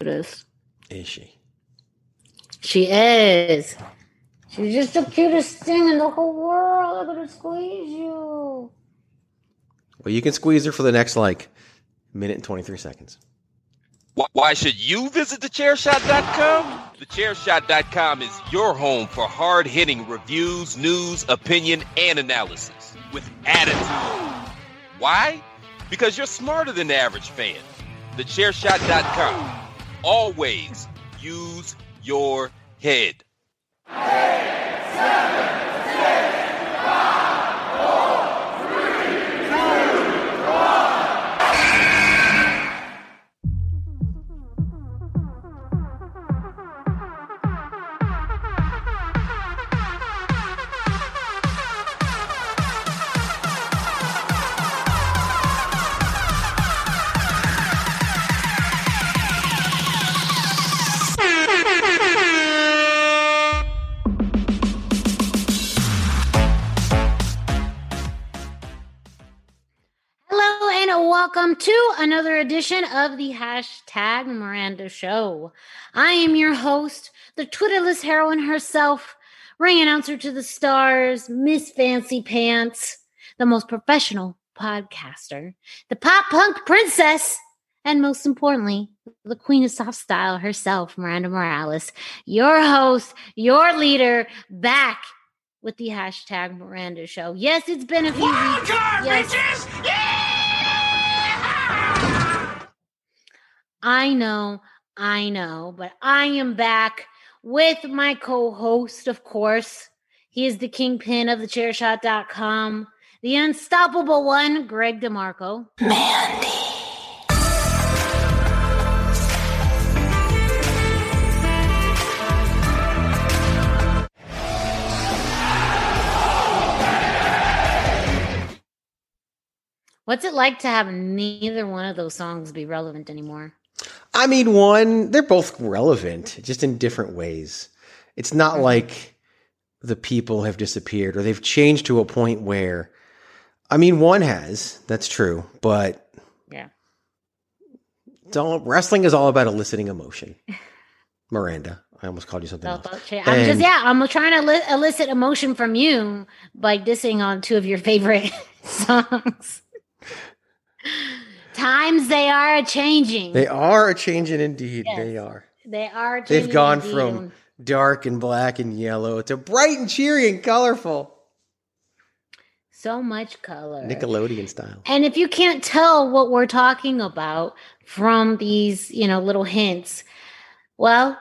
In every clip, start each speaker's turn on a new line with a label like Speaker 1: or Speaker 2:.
Speaker 1: It is.
Speaker 2: Is she?
Speaker 1: She is. She's just the cutest thing in the whole world. I'm gonna squeeze you.
Speaker 2: Well, you can squeeze her for the next like minute and 23 seconds.
Speaker 3: Why should you visit thechairshot.com? Thechairshot.com is your home for hard hitting reviews, news, opinion, and analysis with attitude. Why? Because you're smarter than the average fan. Thechairshot.com. Always use your head.
Speaker 1: Hello welcome to another edition of the hashtag Miranda Show. I am your host, the Twitterless heroine herself, ring announcer to the stars, Miss Fancy Pants, the most professional podcaster, the pop punk princess, and most importantly, the queen of soft style herself, Miranda Morales, your host, your leader, back with the hashtag Miranda Show. Yes, it's been a few weeks. Yes. I know, I know, but I am back with my co-host, of course. He is the kingpin of the chairshot.com, the unstoppable one, Greg DeMarco. Mandy. What's it like to have neither one of those songs be relevant anymore?
Speaker 2: I mean, one, they're both relevant, just in different ways. It's not mm-hmm. like the people have disappeared or they've changed to a point where, I mean, one has, that's true, but
Speaker 1: Yeah.
Speaker 2: wrestling is all about eliciting emotion. Miranda, I almost called you something
Speaker 1: So,
Speaker 2: else.
Speaker 1: I'm just yeah, I'm trying to li- elicit emotion from you by dissing on two of your favorite songs. Times they are a changing.
Speaker 2: They are a changing indeed.
Speaker 1: Yes.
Speaker 2: They are.
Speaker 1: They are.
Speaker 2: They've gone
Speaker 1: indeed.
Speaker 2: from dark and black and yellow to bright and cheery and colorful.
Speaker 1: so much color.
Speaker 2: Nickelodeon style.
Speaker 1: And if you can't tell what we're talking about from these, you know, little hints, well,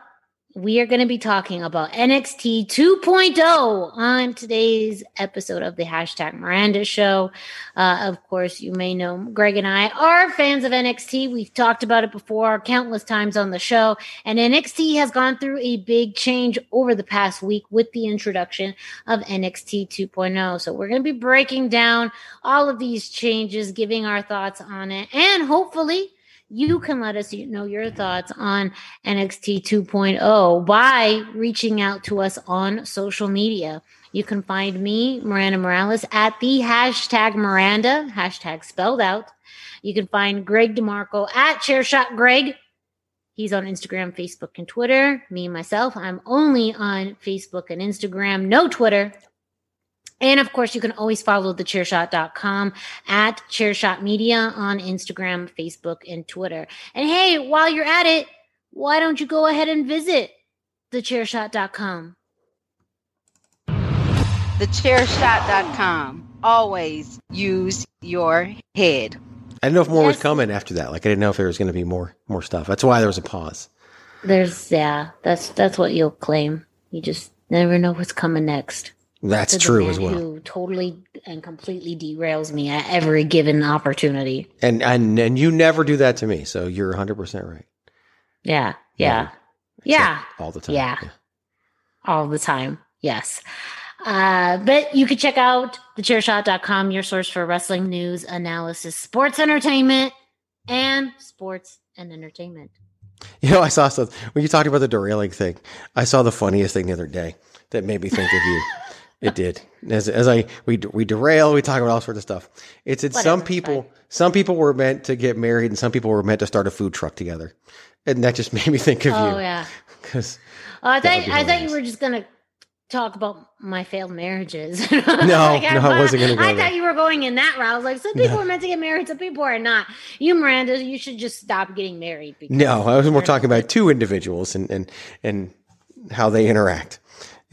Speaker 1: we are going to be talking about NXT 2.0 on today's episode of the hashtag Miranda Show. Uh, of course, you may know Greg and I are fans of NXT. We've talked about it before countless times on the show. And NXT has gone through a big change over the past week with the introduction of NXT 2.0. So we're going to be breaking down all of these changes, giving our thoughts on it, and hopefully you can let us know your thoughts on NXT 2.0 by reaching out to us on social media. You can find me, Miranda Morales, at the hashtag Miranda, hashtag spelled out. You can find Greg DeMarco at Chairshot Greg. He's on Instagram, Facebook, and Twitter. Me, myself, I'm only on Facebook and Instagram, no Twitter. And of course, you can always follow thechairshot.com at chairshot media on Instagram, Facebook, and Twitter. And hey, while you're at it, why don't you go ahead and visit thechairshot.com?
Speaker 4: Thechairshot.com. Always use your head.
Speaker 2: I didn't know if more was coming after that. Like I didn't know if there was going to be more more stuff. That's why there was a pause.
Speaker 1: There's yeah, that's that's what you'll claim. You just never know what's coming next.
Speaker 2: That's true as well.
Speaker 1: Who totally and completely derails me at every given opportunity.
Speaker 2: And and and you never do that to me, so you're 100 percent right.
Speaker 1: Yeah. Yeah. Yeah.
Speaker 2: all the time.
Speaker 1: Yeah. All the time. Yes. Uh, but you can check out thechairshot.com, your source for wrestling news, analysis, sports entertainment, and sports and entertainment.
Speaker 2: You know, I saw something when you talked about the derailing thing. I saw the funniest thing the other day that made me think of you. It did. As, as I we we derail, we talk about all sorts of stuff. It's it's some
Speaker 1: Whatever, it's
Speaker 2: people some people were meant to get married and some people were meant to start a food truck together, and that just made me think of
Speaker 1: Oh
Speaker 2: you
Speaker 1: yeah.
Speaker 2: because
Speaker 1: Oh, I thought I thought you were just gonna talk about my failed marriages.
Speaker 2: no, no, I wasn't gonna go
Speaker 1: I
Speaker 2: there.
Speaker 1: thought you were going in that route. I was like, some people are meant to get married, some people are not. You, Miranda, you should just stop getting married. Because
Speaker 2: no, I was more talking about two individuals and and and how they interact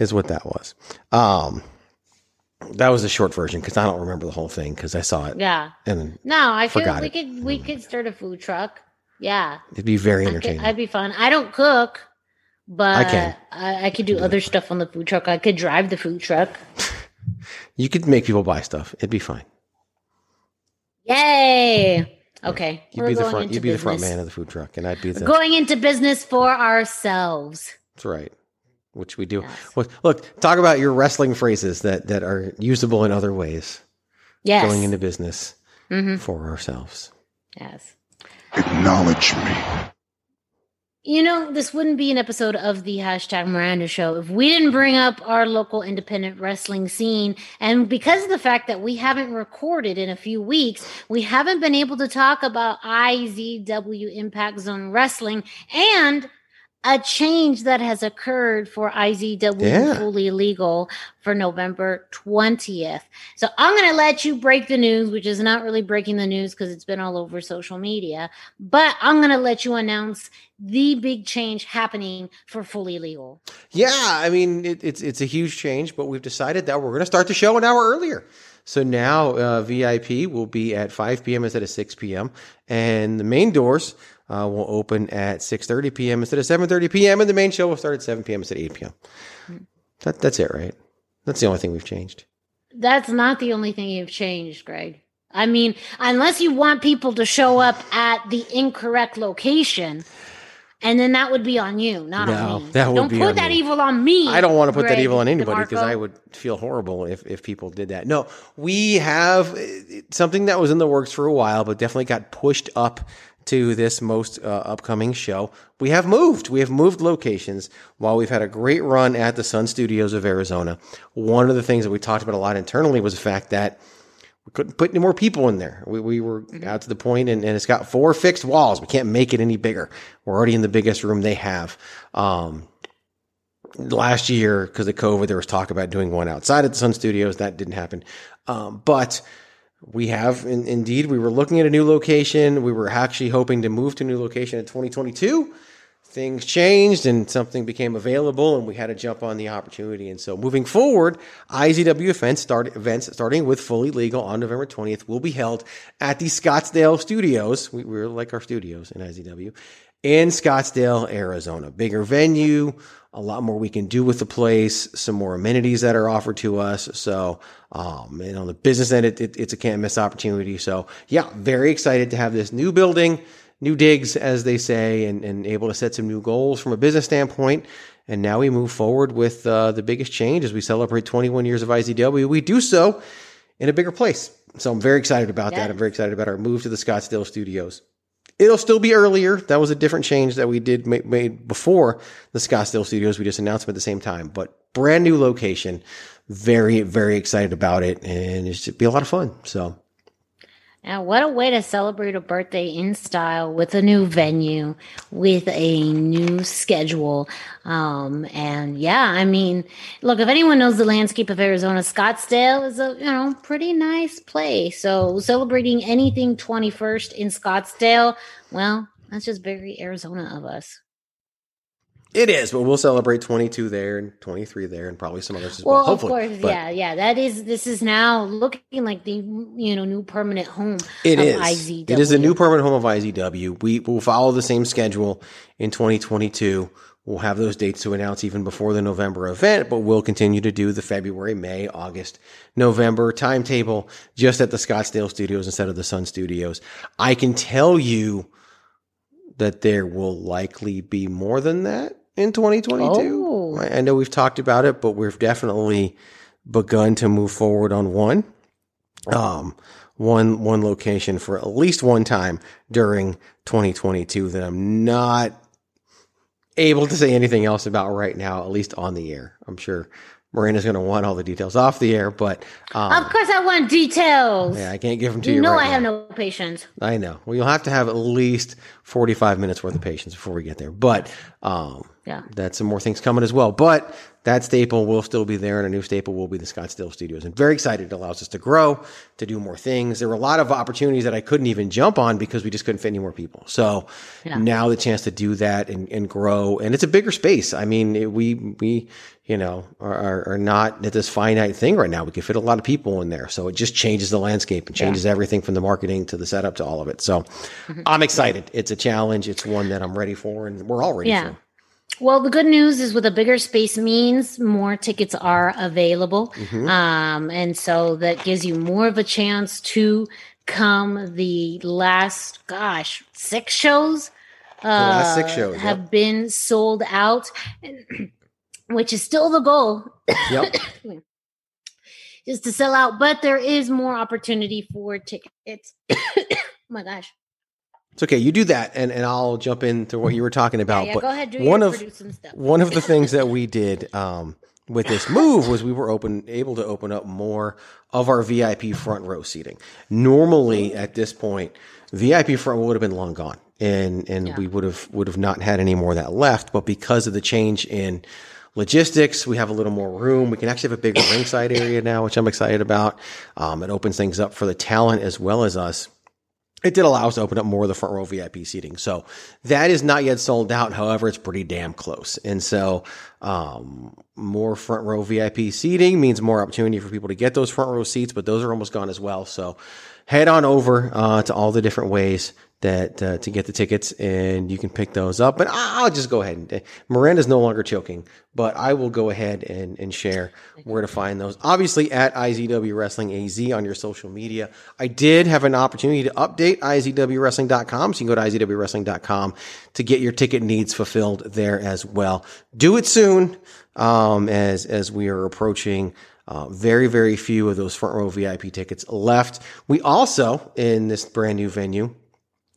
Speaker 2: is what that was. Um, that was a short version because I don't remember the whole thing because I saw it
Speaker 1: Yeah.
Speaker 2: and
Speaker 1: No, I could.
Speaker 2: Forgot
Speaker 1: We
Speaker 2: it.
Speaker 1: could. We could start a food truck. Yeah,
Speaker 2: it'd be very
Speaker 1: I could,
Speaker 2: entertaining.
Speaker 1: I'd be fun. I don't cook, but
Speaker 2: I can.
Speaker 1: I, I could do other stuff on the food truck. I could drive the food truck.
Speaker 2: You could make people buy stuff. It'd be fine.
Speaker 1: Yay! Okay,
Speaker 2: You'd
Speaker 1: we're
Speaker 2: be the front. You'd be the front man of the food truck, and I'd be the.
Speaker 1: We're going into business for ourselves.
Speaker 2: That's right. Which we do.
Speaker 1: Yes.
Speaker 2: Well, look, talk about your wrestling phrases that that are usable in other ways.
Speaker 1: Yes.
Speaker 2: Going into business
Speaker 1: Mhm.
Speaker 2: for ourselves.
Speaker 1: Yes.
Speaker 5: Acknowledge me.
Speaker 1: You know, this wouldn't be an episode of the hashtag Miranda show if we didn't bring up our local independent wrestling scene. And because of the fact that we haven't recorded in a few weeks, we haven't been able to talk about IZW Impact Zone Wrestling and a change that has occurred for IZW
Speaker 2: Yeah.
Speaker 1: fully legal for November 20th. So I'm going to let you break the news, which is not really breaking the news because it's been all over social media, but I'm going to let you announce the big change happening for fully legal.
Speaker 2: Yeah, I mean it, it's it's a huge change, but we've decided that we're going to start the show an hour earlier. So now uh, VIP will be at 5 p.m. instead of 6 p.m. and the main doors uh, will open at 6:30 p.m. instead of 7:30 p.m. and the main show will start at 7 p.m. instead of 8 p.m. That, that's it, right? That's the only thing we've changed.
Speaker 1: That's not the only thing you've changed, Greg. I mean, unless you want people to show up at the incorrect location, and then that would be on you, not
Speaker 2: No,
Speaker 1: on me.
Speaker 2: that would
Speaker 1: Don't
Speaker 2: be
Speaker 1: put that
Speaker 2: me.
Speaker 1: evil on me.
Speaker 2: I don't want to put that evil on anybody because I would feel horrible if, if people did that. No, we have uh, something that was in the works for a while, but definitely got pushed up to this most uh, upcoming show. We have moved. We have moved locations while we've had a great run at the Sun Studios of Arizona. One of the things that we talked about a lot internally was the fact that we couldn't put any more people in there. We, we were out to the point and, and it's got four fixed walls. We can't make it any bigger. We're already in the biggest room they have. Um, last year, because of COVID, there was talk about doing one outside of the Sun Studios. That didn't happen. Um, but we have in, indeed, we were looking at a new location. We were actually hoping to move to a new location in 2022 things changed and something became available and we had to jump on the opportunity. And so moving forward, IZW events, start, events starting with fully legal on November 20th will be held at the Scottsdale studios. We, we're like our studios in IZW in Scottsdale, Arizona. Bigger venue, a lot more we can do with the place, some more amenities that are offered to us. So, um, and on the business end, it, it, it's a can't miss opportunity. So yeah, very excited to have this new building new digs, as they say, and, and able to set some new goals from a business standpoint. And now we move forward with uh, the biggest change as we celebrate 21 years of IZW. We do so in a bigger place. So I'm very excited about that. I'm very excited about our move to the Scottsdale studios. It'll still be earlier. That was a different change that we did ma- made before the Scottsdale studios. We just announced them at the same time, but brand new location. Very, very excited about it, and it should be a lot of fun. So
Speaker 1: Now, what a way to celebrate a birthday in style with a new venue, with a new schedule. Um, and yeah, I mean, look, if anyone knows the landscape of Arizona, Scottsdale is a, you know, pretty nice place. So celebrating anything 21st in Scottsdale, well, that's just very Arizona of us.
Speaker 2: It is, but we'll celebrate 22 there and 23 there and probably some others as well.
Speaker 1: Well, of
Speaker 2: hopefully.
Speaker 1: course, yeah, yeah. That is, this is now looking like the, you know, new permanent home
Speaker 2: It
Speaker 1: of
Speaker 2: is.
Speaker 1: IZW.
Speaker 2: It is the new permanent home of IZW. We will follow the same schedule in 2022. We'll have those dates to announce even before the November event, but we'll continue to do the February, May, August, November timetable just at the Scottsdale studios instead of the Sun studios. I can tell you that there will likely be more than that in 2022.
Speaker 1: Oh.
Speaker 2: I, I know we've talked about it, but we've definitely begun to move forward on one. Um, one one location for at least one time during 2022 that I'm not able to say anything else about right now, at least on the air. I'm sure Miranda's going to want all the details off the air, but um,
Speaker 1: Of course, I want details.
Speaker 2: yeah, I can't give them to
Speaker 1: you
Speaker 2: you.
Speaker 1: know
Speaker 2: right
Speaker 1: I
Speaker 2: now.
Speaker 1: have no patience.
Speaker 2: I know. Well, you'll have to have at least 45 minutes worth of patience before we get there. But um,
Speaker 1: Yeah.
Speaker 2: that's some more things coming as well. But that staple will still be there, and a new staple will be the Scottsdale Studios. And very excited. It allows us to grow, to do more things. There were a lot of opportunities that I couldn't even jump on because we just couldn't fit any more people. So now the chance to do that and, and grow, and it's a bigger space. I mean, it, we we you know are, are, are not at this finite thing right now. We could fit a lot of people in there, so it just changes the landscape and changes everything from the marketing to the setup to all of it. So. I'm excited. It's a challenge. It's one that I'm ready for, and we're all ready
Speaker 1: Yeah.
Speaker 2: for.
Speaker 1: Well, the good news is with a bigger space means more tickets are available.
Speaker 2: Mm-hmm.
Speaker 1: Um, and so that gives you more of a chance to come the last, gosh, six shows. Uh,
Speaker 2: last six shows,
Speaker 1: have
Speaker 2: yep.
Speaker 1: been sold out, which is still the goal.
Speaker 2: Yep.
Speaker 1: is to sell out, but there is more opportunity for tickets. oh my gosh.
Speaker 2: It's okay. You do that, and, and I'll jump into what you were talking about.
Speaker 1: yeah,
Speaker 2: but
Speaker 1: go ahead, do
Speaker 2: one of one of the things that we did um, with this move was we were open able to open up more of our VIP front row seating. Normally, at this point, VIP front would have been long gone, and and we would have would have not had any more of that left. But because of the change in logistics, we have a little more room. We can actually have a bigger ringside area now, which I'm excited about. Um, it opens things up for the talent as well as us it did allow us to open up more of the front row VIP seating. So that is not yet sold out. However, it's pretty damn close. And so, um, more front row VIP seating means more opportunity for people to get those front row seats, but those are almost gone as well. So head on over, uh, to all the different ways that, uh, to get the tickets and you can pick those up. But I'll just go ahead and, Miranda's no longer choking, but I will go ahead and, and share where to find those. Obviously at IZW Wrestling AZ on your social media. I did have an opportunity to update IZW IZWWrestling.com. So you can go to IZW IZWWrestling.com to get your ticket needs fulfilled there as well. Do it soon, um, as, as we are approaching, uh, very, very few of those front row VIP tickets left. We also, in this brand new venue,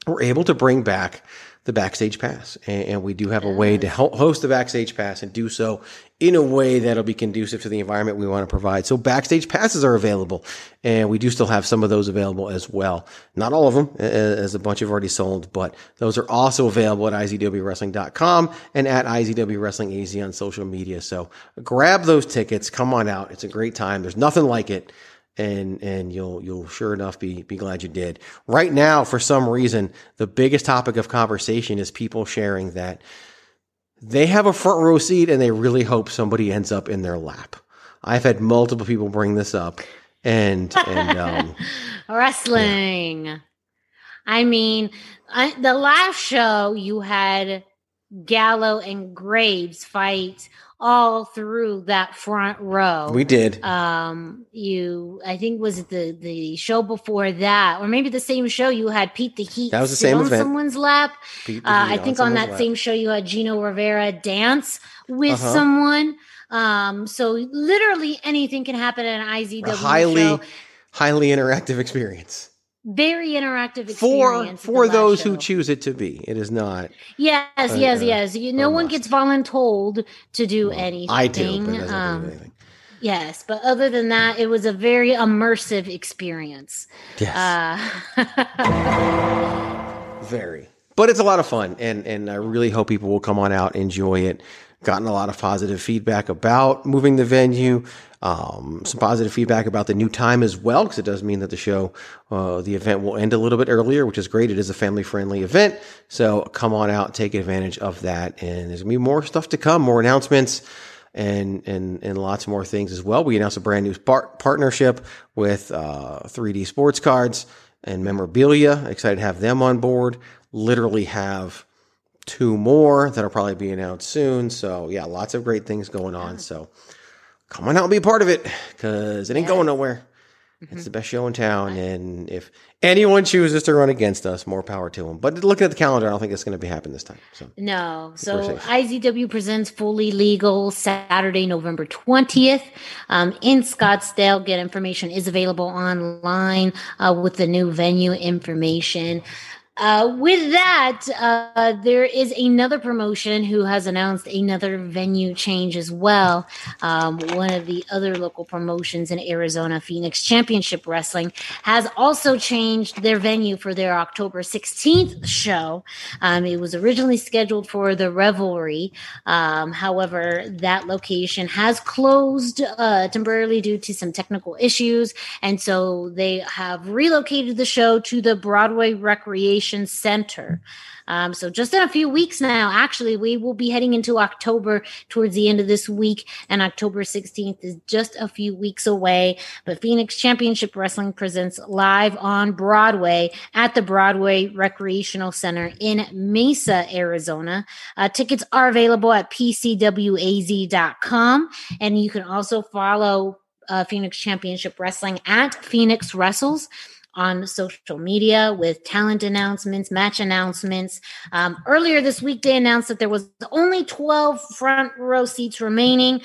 Speaker 2: we're able to bring back the backstage pass and, we do have a way to host the backstage pass and do so in a way that'll be conducive to the environment we want to provide. So backstage passes are available and we do still have some of those available as well. Not all of them as a bunch have already sold but those are also available at izwwrestling.com and at izw wrestling az on social media. So grab those tickets come on out it's a great time there's nothing like it and and you'll you'll sure enough be be glad you did. Right now, for some reason, the biggest topic of conversation is people sharing that they have a front row seat and they really hope somebody ends up in their lap. I've had multiple people bring this up, and and um,
Speaker 1: Wrestling. I mean, I, the last show you had Gallo and Graves fight all through that front row.
Speaker 2: we did.
Speaker 1: um you i think was the the show before that or maybe the same show you had pete the heat
Speaker 2: That was the same
Speaker 1: on
Speaker 2: event.
Speaker 1: someone's lap uh, i think on that
Speaker 2: lap.
Speaker 1: same show you had gino rivera dance with
Speaker 2: Uh-huh.
Speaker 1: someone um so literally anything can happen at an izw
Speaker 2: a highly
Speaker 1: show
Speaker 2: highly interactive experience
Speaker 1: very interactive
Speaker 2: for
Speaker 1: experience
Speaker 2: for
Speaker 1: last
Speaker 2: those who choose it to be. It is not.
Speaker 1: yes
Speaker 2: uh,
Speaker 1: yes
Speaker 2: uh,
Speaker 1: yes you, no one
Speaker 2: must.
Speaker 1: gets voluntold to do anything
Speaker 2: I do, but it doesn't
Speaker 1: um,
Speaker 2: mean anything.
Speaker 1: Yes, but other than that, it was a very immersive experience.
Speaker 2: Yes.
Speaker 1: Uh,
Speaker 2: Very. But it's a lot of fun, and and I really hope people will come on out, enjoy it. Gotten a lot of positive feedback about moving the venue. Um, some positive feedback about the new time as well, because it does mean that the show, uh, the event will end a little bit earlier, which is great. It is a family friendly event, so come on out, take advantage of that, and there's gonna be more stuff to come, more announcements and and and lots more things as well. We announced a brand new par- partnership with uh, 3D Sports Cards and Memorabilia. Excited to have them on board. Literally have two more that'll probably be announced soon. So yeah, lots of great things going on. So come on out and be a part of it because it ain't going nowhere. It's the best show in town, and if anyone chooses to run against us, more power to them. But looking at the calendar, I don't think it's going to be happening this time. So
Speaker 1: No. So IZW presents Fully Legal Saturday, November 20th um, in Scottsdale. Get information is available online uh, with the new venue information. Uh, with that, uh, there is another promotion who has announced another venue change as well. Um, one of the other local promotions in Arizona, Phoenix Championship Wrestling, has also changed their venue for their October 16th show. Um, it was originally scheduled for the Revelry. Um, however, that location has closed uh, temporarily due to some technical issues. And so they have relocated the show to the Broadway Recreation Center. Um, so just in a few weeks now, actually, we will be heading into October towards the end of this week, and October 16th is just a few weeks away. But Phoenix Championship Wrestling presents live on Broadway at the Broadway Recreational Center in Mesa, Arizona. Uh, tickets are available at pcwaz.com, and you can also follow uh, Phoenix Championship Wrestling at Phoenix Wrestles on social media with talent announcements, match announcements. Um, earlier this week, they announced that there was only 12 front row seats remaining.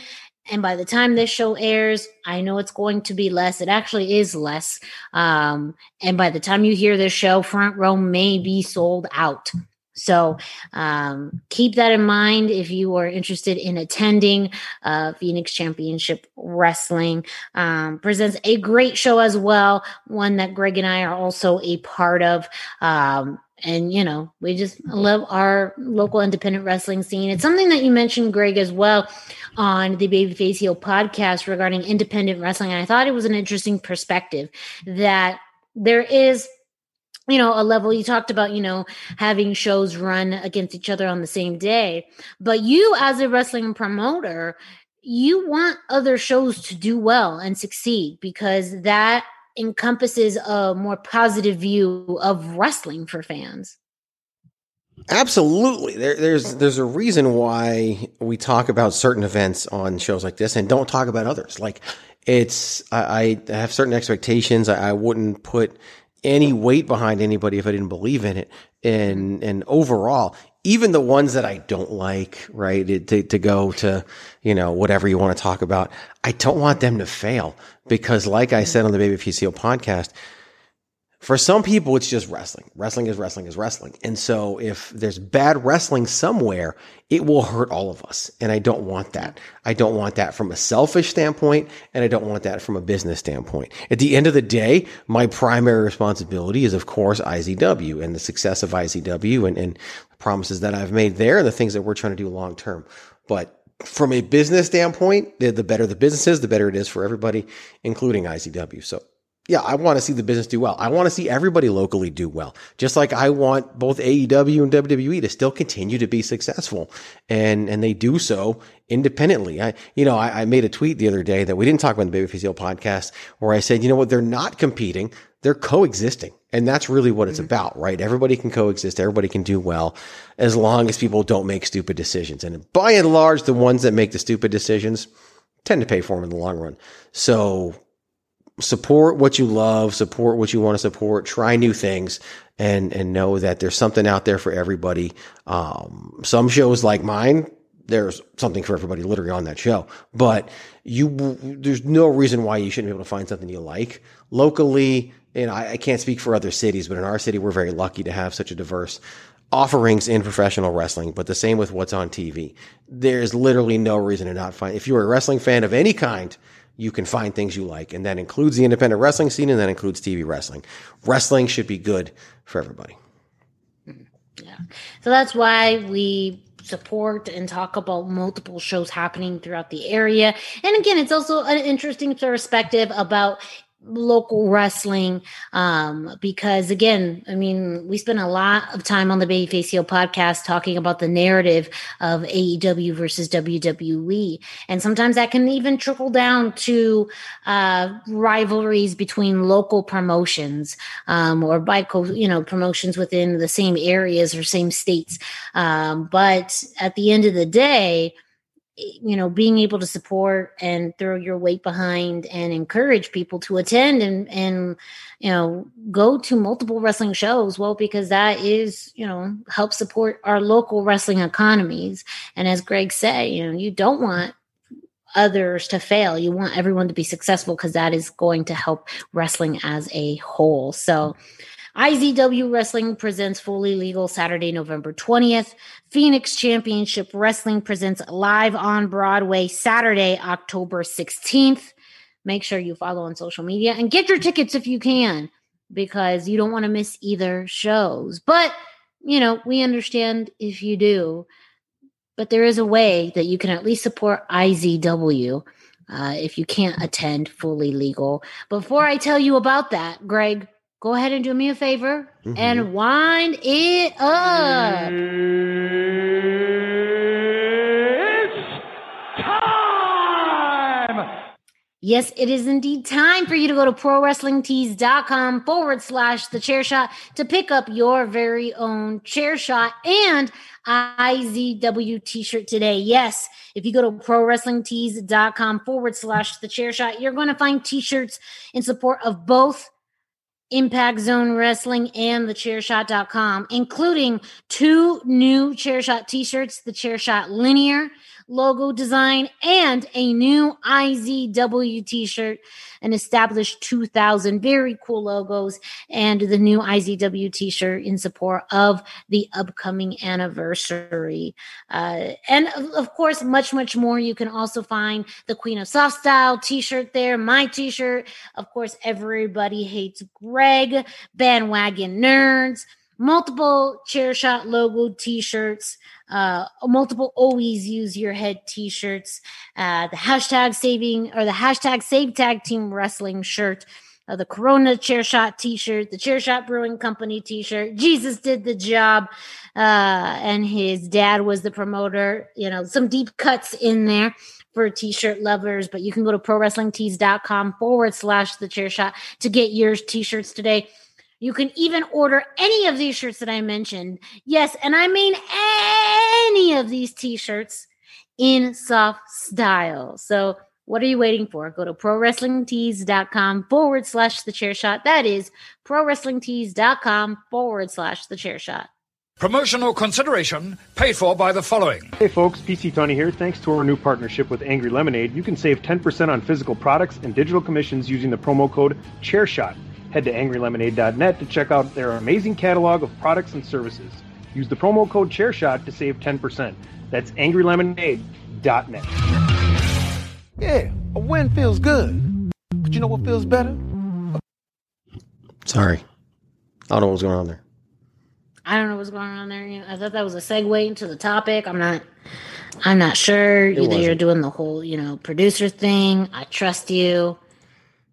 Speaker 1: And by the time this show airs, I know it's going to be less. It actually is less. Um, and by the time you hear this show, front row may be sold out. So um, keep that in mind if you are interested in attending uh, Phoenix Championship Wrestling. Um, presents a great show as well, one that Greg and I are also a part of. Um, and you know, we just love our local independent wrestling scene. It's something that you mentioned, Greg, as well on the Babyface Heel podcast regarding independent wrestling. And I thought it was an interesting perspective that there is you know a level you talked about you know having shows run against each other on the same day but you as a wrestling promoter you want other shows to do well and succeed because that encompasses a more positive view of wrestling for fans
Speaker 2: Absolutely. There, there's there's a reason why we talk about certain events on shows like this and don't talk about others. Like it's I, I have certain expectations. I, I wouldn't put any weight behind anybody if I didn't believe in it. And mm-hmm. and overall, even the ones that I don't like, right, it, to to go to you know whatever you want to talk about, I don't want them to fail. Because, like I mm-hmm. said on the Babyface Heel podcast, for some people, it's just wrestling. Wrestling is wrestling is wrestling. And so if there's bad wrestling somewhere, it will hurt all of us. And I don't want that. I don't want that from a selfish standpoint. And I don't want that from a business standpoint. At the end of the day, my primary responsibility is, of course, IZW and the success of IZW and, and the promises that I've made there and the things that we're trying to do long term. But from a business standpoint, the, the better the business is, the better it is for everybody, including IZW. So yeah, I want to see the business do well. I want to see everybody locally do well. Just like I want both AEW and WWE to still continue to be successful and, and they do so independently. I, you know, I, I made a tweet the other day that we didn't talk about in the Babyface Heel podcast where I said, you know what? They're not competing. They're coexisting. And that's really what it's mm-hmm. about, right? Everybody can coexist. Everybody can do well as long as people don't make stupid decisions. And by and large, the ones that make the stupid decisions tend to pay for them in the long run. So support what you love, support what you want to support, try new things and, and know that there's something out there for everybody. Um, some shows like mine, there's something for everybody literally on that show, but you, there's no reason why you shouldn't be able to find something you like locally. And I, I can't speak for other cities, but in our city, we're very lucky to have such a diverse offerings in professional wrestling, but the same with what's on TV. There's literally no reason to not find, if you're a wrestling fan of any kind, you can find things you like. And that includes the independent wrestling scene and that includes TV wrestling. Wrestling should be good for everybody.
Speaker 1: Yeah. So that's why we support and talk about multiple shows happening throughout the area. And again, it's also an interesting perspective about local wrestling um because again i mean we spend a lot of time on the babyface heel podcast talking about the narrative of aew versus wwe and sometimes that can even trickle down to uh rivalries between local promotions um or by co- you know promotions within the same areas or same states. Um but at the end of the day you know being able to support and throw your weight behind and encourage people to attend and and you know go to multiple wrestling shows. Well because that is you know help support our local wrestling economies. And as greg said you know you don't want others to fail. You want everyone to be successful because that is going to help wrestling as a whole. So IZW Wrestling presents Fully Legal Saturday, November 20th. Phoenix Championship Wrestling presents live on Broadway Saturday, October 16th. Make sure you follow on social media and get your tickets if you can because you don't want to miss either shows. But, you know, we understand if you do. But there is a way that you can at least support IZW uh, if you can't attend fully legal. Before I tell you about that, Greg, go ahead and do me a favor
Speaker 2: Mhm.
Speaker 1: and wind it up. Yes, it is indeed time for you to go to prowrestlingtees.com forward slash the chair shot to pick up your very own chair shot and IZW t shirt today. Yes, if you go to prowrestlingtees.com forward slash the chair shot, you're going to find t shirts in support of both Impact Zone Wrestling and the chairshot.com, including two new chairshot t shirts, the chairshot linear logo design, and a new IZW t shirt, an established 2000. Very cool logos, and the new IZW t shirt in support of the upcoming anniversary. Uh, and of, course, much, much more. You can also find the Queen of Soft Style t shirt there, my t shirt. Of course, everybody hates Greg, bandwagon nerds, multiple chair shot logo t-shirts, uh, multiple always use your head t-shirts, uh, the hashtag saving or the hashtag save tag team wrestling shirt. Uh, the Corona Chair Shot T-shirt, the Chair Shot Brewing Company T-shirt. Jesus did the job, uh, and his dad was the promoter. You know, some deep cuts in there for t-shirt lovers, but you can go to prowrestlingtees.com forward slash the chair shot to get your t-shirts today. You can even order any of these shirts that I mentioned. Yes, and I mean any of these t-shirts in soft style. So what are you waiting for? Go to prowrestlingtees.com forward slash the chair shot. That is prowrestlingtees.com forward slash the chair shot.
Speaker 6: Promotional consideration paid for by the following.
Speaker 7: Hey folks, PC Tony here. Thanks to our new partnership with Angry Lemonade, you can save 10% on physical products and digital commissions using the promo code ChairShot. Head to angrylemonade.net to check out their amazing catalog of products and services. Use the promo code ChairShot to save 10%. That's angrylemonade.net.
Speaker 8: Yeah, a win feels good. But you know what feels better?
Speaker 2: Sorry. I don't know what's going on there.
Speaker 1: I don't know what's going on there. I thought that was a segue into the topic. I'm not. I'm not sure. Either you're doing the whole, you know, producer thing. I trust you.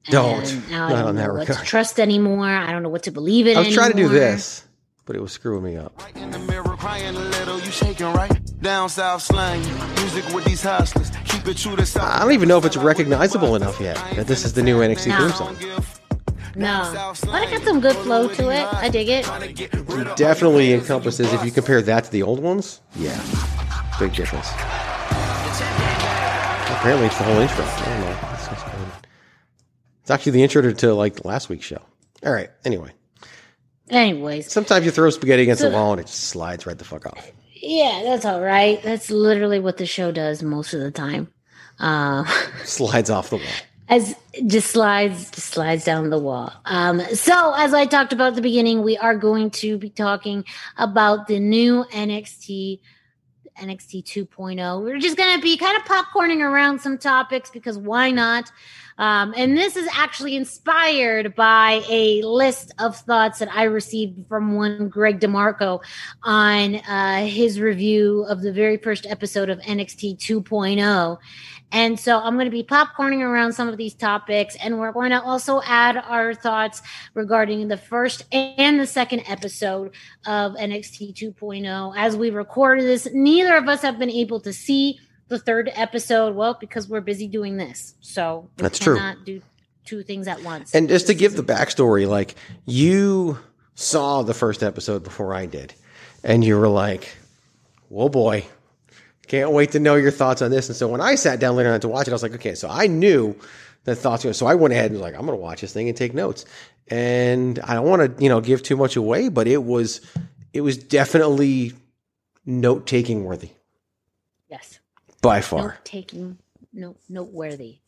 Speaker 2: Don't.
Speaker 1: And now I
Speaker 2: Not
Speaker 1: don't
Speaker 2: on that
Speaker 1: know what to trust anymore. I don't know what to believe in.
Speaker 2: I was trying to do this, but it was screwing me up.
Speaker 8: In the mirror, crying a little, you shaking right? Down south slang, music with these hustlers. Keep it true to south.
Speaker 2: I don't even know if it's recognizable enough yet that this is the new NXT
Speaker 1: No.
Speaker 2: theme song.
Speaker 1: No, but it got some good flow to it. I dig it.
Speaker 2: It definitely encompasses, if you compare that to the old ones, yeah, big difference. Apparently, it's the whole intro. It's actually the intro to, to like last week's show. All right. Anyway,
Speaker 1: Anyways,
Speaker 2: sometimes you throw spaghetti against the wall and it just slides right the fuck off.
Speaker 1: yeah, that's all right. That's literally what the show does most of the time. Uh,
Speaker 2: Slides off the wall.
Speaker 1: as just slides just slides down the wall. Um, so as I talked about at the beginning, we are going to be talking about the new NXT NXT 2.0. We're just going to be kind of popcorning around some topics because why not? Um, and this is actually inspired by a list of thoughts that I received from one Greg DeMarco on uh, his review of the very first episode of NXT 2.0. And so I'm going to be popcorning around some of these topics, and we're going to also add our thoughts regarding the first and the second episode of NXT 2.0. As we record this, neither of us have been able to see the third episode. Well, because we're busy doing this, so we
Speaker 2: That's true.
Speaker 1: do two things at once.
Speaker 2: And just to give the backstory, like you saw the first episode before I did, and you were like, "Whoa, boy, Can't wait to know your thoughts on this. And so when I sat down later on to watch it, I was like, okay, so I knew the thoughts. were- So I went ahead and was like, I'm going to watch this thing and take notes. And I don't want to, you know, give too much away, but it was, it was definitely note taking worthy
Speaker 1: Yes.
Speaker 2: By far.
Speaker 1: Note taking, note noteworthy.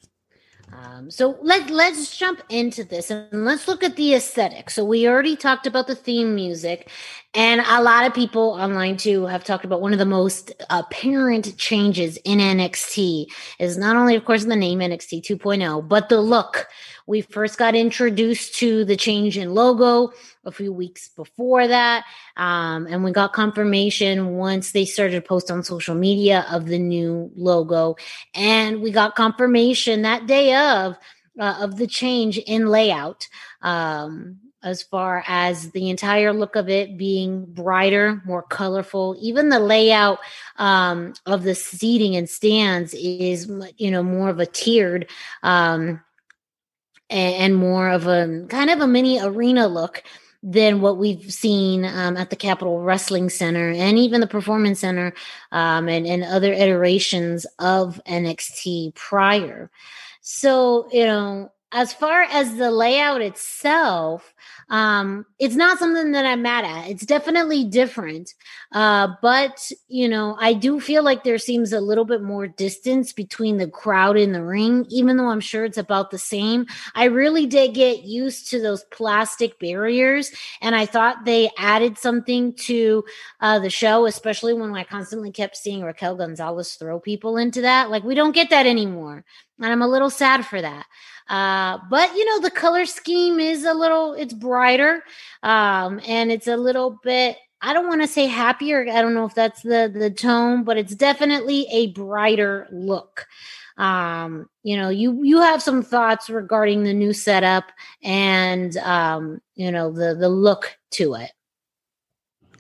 Speaker 1: Um, so let let's jump into this and let's look at the aesthetic. So we already talked about the theme music, and a lot of people online too have talked about one of the most apparent changes in NXT is not only, of course, the name NXT 2.0, but the look. We first got introduced to the change in logo a few weeks before that. Um, and we got confirmation once they started post on social media of the new logo. And we got confirmation that day of uh, of the change in layout. Um, as far as the entire look of it being brighter, more colorful, even the layout um, of the seating and stands is, you know, more of a tiered um, and, more of a kind of a mini arena look than what we've seen um, at the Capitol Wrestling Center and even the Performance Center um, and, and other iterations of NXT prior. So, you know, as far as the layout itself, um, it's not something that I'm mad at. It's definitely different. Uh, but, you know, I do feel like there seems a little bit more distance between the crowd in the ring, even though I'm sure it's about the same. I really did get used to those plastic barriers, and I thought they added something to uh, the show, especially when I constantly kept seeing Raquel Gonzalez throw people into that. Like, we don't get that anymore. And I'm a little sad for that. Uh, but you know, the color scheme is a little, it's brighter. Um, and it's a little bit, I don't want to say happier. I don't know if that's the, the tone, but it's definitely a brighter look. Um, you know, you, you have some thoughts regarding the new setup and, um, you know, the, the look to it.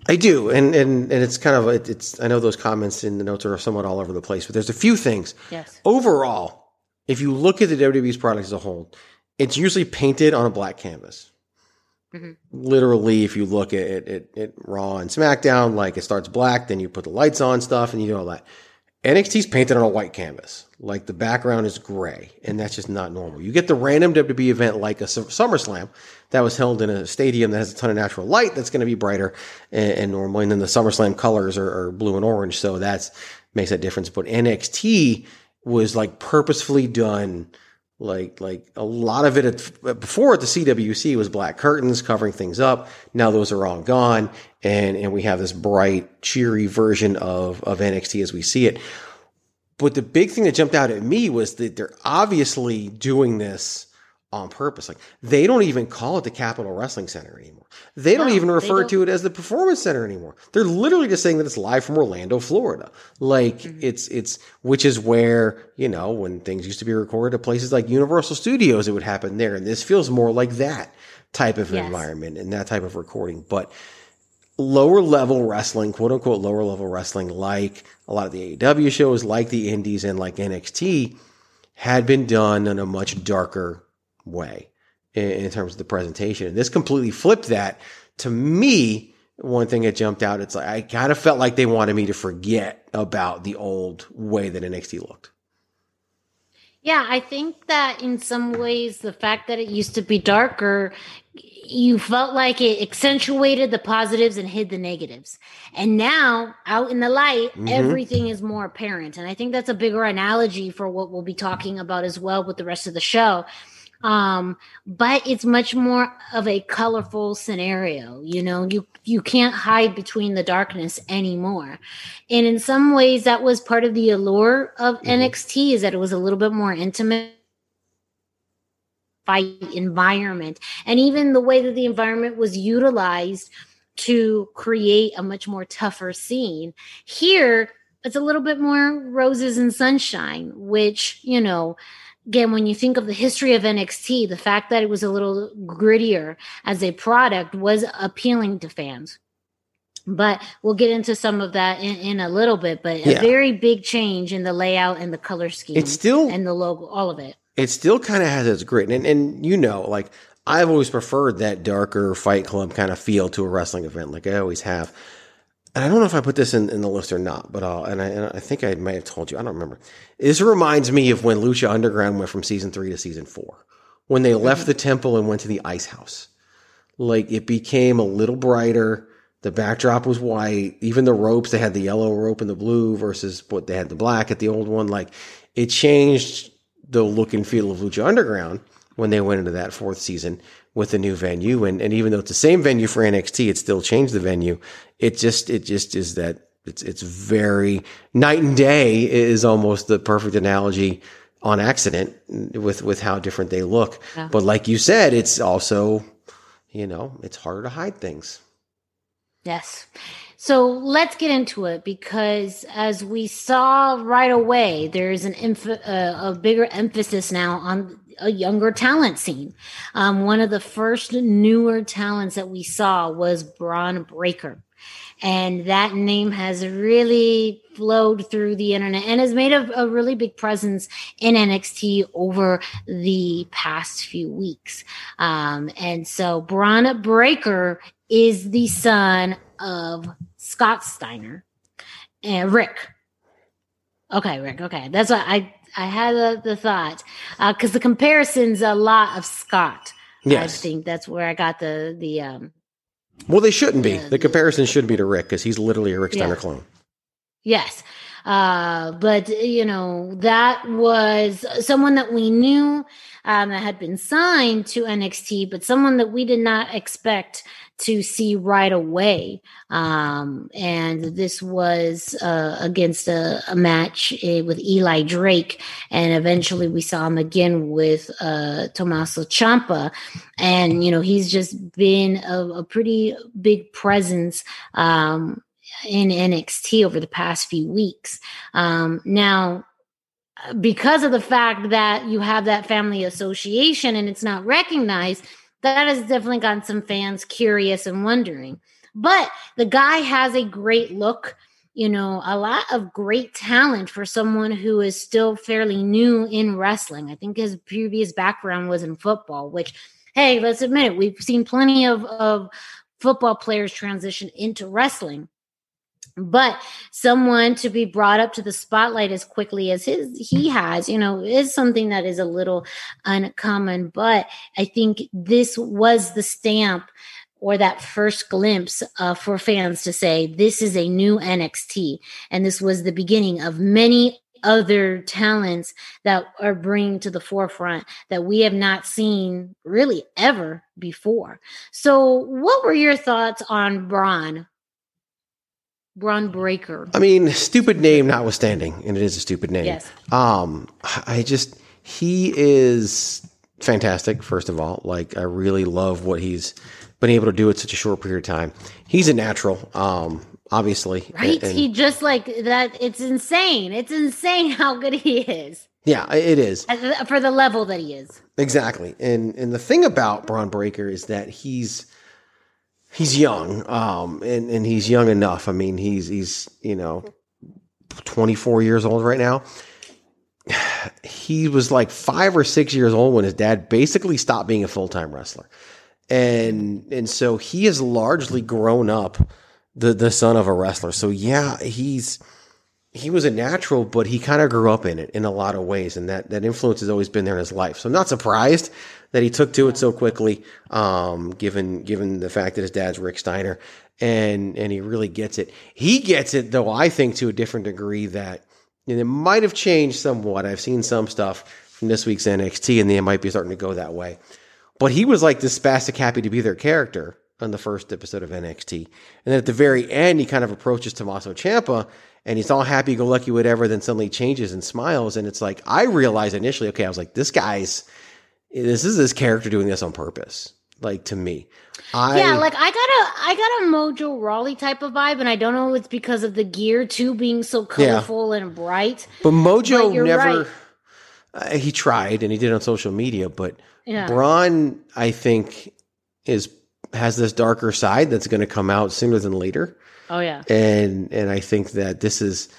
Speaker 2: I do, and and and it's kind of it, it's. I know those comments in the notes are somewhat all over the place, but there's a few things.
Speaker 1: Yes.
Speaker 2: Overall, if you look at the WWE's product as a whole, it's usually painted on a black canvas.
Speaker 1: Mhm.
Speaker 2: Literally, if you look at it, it, it Raw and SmackDown, like it starts black, then you put the lights on stuff, and you do all that. NXT's painted on a white canvas. Like the background is gray, and that's just not normal. You get the random WWE event like a Su- SummerSlam that was held in a stadium that has a ton of natural light that's going to be brighter and, and normal, and then the SummerSlam colors are, are blue and orange, so that's makes that difference. But NXT was like purposefully done. Like like a lot of it at, before at the CWC was black curtains covering things up. Now those are all gone, and and we have this bright, cheery version of of NXT as we see it. But the big thing that jumped out at me was that they're obviously doing this on purpose. Like they don't even call it the Capitol Wrestling Center anymore. They don't
Speaker 1: No,
Speaker 2: even refer
Speaker 1: don't.
Speaker 2: to it as the Performance Center anymore. They're literally just saying that it's live from Orlando, Florida. Like mm-hmm. it's it's which is where, you know, when things used to be recorded at places like Universal Studios, it would happen there. And this feels more like that type of
Speaker 1: Yes.
Speaker 2: environment and that type of recording. But lower level wrestling, quote unquote lower level wrestling, like a lot of the AEW shows, like the Indies and like NXT, had been done on a much darker way in, in terms of the presentation. And this completely flipped that. To me, one thing that jumped out, it's like I kind of felt like they wanted me to forget about the old way that NXT looked.
Speaker 1: Yeah, I think that in some ways, the fact that it used to be darker, you felt like it accentuated the positives and hid the negatives. And now, out in the light,
Speaker 2: Mhm.
Speaker 1: everything is more apparent. And I think that's a bigger analogy for what we'll be talking about as well with the rest of the show. Um, but it's much more of a colorful scenario. You know, you you can't hide between the darkness anymore. And in some ways, that was part of the allure of NXT is that it was a little bit more intimate fight environment and even the way that the environment was utilized to create a much more tougher scene here it's a little bit more roses and sunshine which you know again when you think of the history of NXT the fact that it was a little grittier as a product was appealing to fans but we'll get into some of that in, in a little bit but
Speaker 2: Yeah.
Speaker 1: a very big change in the layout and the color scheme
Speaker 2: It's still
Speaker 1: and the logo all of it
Speaker 2: it still kind of has its grit. And, and you know, like I've always preferred that darker Fight Club kind of feel to a wrestling event, like I always have. And I don't know if I put this in, in the list or not, but I'll, and I, and I think I might have told you. I don't remember. This reminds me of when Lucha Underground went from season three to season four, when they left mm-hmm. the temple and went to the ice house. Like it became a little brighter. The backdrop was white. Even the ropes, they had the yellow rope and the blue versus what they had the black at the old one. Like it changed the look and feel of Lucha Underground when they went into that fourth season with the new venue. And, and even though it's the same venue for NXT, it still changed the venue. It just, it just is that it's, it's very night and day is almost the perfect analogy on accident with, with how different they look.
Speaker 1: Yeah.
Speaker 2: But like you said, it's also, you know, it's harder to hide things.
Speaker 1: Yes. So let's get into it because as we saw right away, there's an emph- uh, a bigger emphasis now on a younger talent scene. Um, one of the first newer talents that we saw was Bron Breakker. And that name has really flowed through the internet and has made a, a really big presence in NXT over the past few weeks. Um, and so Bron Breakker is the son of Scott Steiner and Rick. Okay, Rick. Okay, that's what I I had the, the thought because the comparison's a lot of Scott.
Speaker 2: Yes.
Speaker 1: I think that's where I got the the um
Speaker 2: Well, they shouldn't be.
Speaker 1: Yeah.
Speaker 2: The comparison should be to Rick because he's literally a Rick Steiner
Speaker 1: Yeah.
Speaker 2: clone.
Speaker 1: Yes. Uh, but you know, that was someone that we knew um, that had been signed to NXT, but someone that we did not expect to see right away. Um, and this was uh, against a, a match uh, with Eli Drake, and eventually we saw him again with uh, Tommaso Ciampa, and you know he's just been a, a pretty big presence. Um, in NXT over the past few weeks. Um, now, because of the fact that you have that family association and it's not recognized, that has definitely gotten some fans curious and wondering. But the guy has a great look, you know, a lot of great talent for someone who is still fairly new in wrestling. I think his previous background was in football, which, hey, let's admit it, we've seen plenty of, of football players transition into wrestling but someone to be brought up to the spotlight as quickly as his he has you know is something that is a little uncommon. But i think this was the stamp or that first glimpse uh, for fans to say this is a new nxt and this was the beginning of many other talents that are bringing to the forefront that we have not seen really ever before. So what were your thoughts on Bron Bron Breakker.
Speaker 2: I mean, stupid name notwithstanding, and it is a stupid name.
Speaker 1: Yes.
Speaker 2: Um, I just he is fantastic. First of all, like I really love what he's been able to do at such a short period of time. He's a natural, um, obviously.
Speaker 1: Right?
Speaker 2: and-
Speaker 1: he just like that. It's insane. It's insane how good he is
Speaker 2: yeah, it is
Speaker 1: for the level that he is.
Speaker 2: exactly. And and the thing about Bron Breakker is that he's he's young, um, and and he's young enough. I mean, he's he's you know twenty four years old right now. He was like five or six years old when his dad basically stopped being a full time wrestler, and and so he has largely grown up the the son of a wrestler. So yeah, he's he was a natural, but he kind of grew up in it in a lot of ways, and that that influence has always been there in his life. So I'm not surprised that he took to it so quickly, um, given given the fact that his dad's Rick Steiner, and and he really gets it. He gets it though, I think, to a different degree that and it might have changed somewhat. I've seen some stuff from this week's NXT, and they might be starting to go that way. But he was like this spastic happy to be their character on the first episode of NXT. And then at the very end, he kind of approaches Tommaso Ciampa and he's all happy go lucky, whatever, then suddenly changes and smiles. And it's like, I realized initially, okay, I was like, this guy's, this is this character doing this on purpose. Like to me, I,
Speaker 1: yeah, like I got a I got a Mojo Rawley type of vibe, and I don't know if it's because of the gear too being so
Speaker 2: Yeah.
Speaker 1: colorful and bright.
Speaker 2: but Mojo
Speaker 1: But
Speaker 2: never,
Speaker 1: right.
Speaker 2: uh, he tried and he did on social media, but
Speaker 1: Yeah.
Speaker 2: Bron, I think, is, has this darker side that's going to come out sooner than later.
Speaker 1: Oh yeah.
Speaker 2: and and I think that this is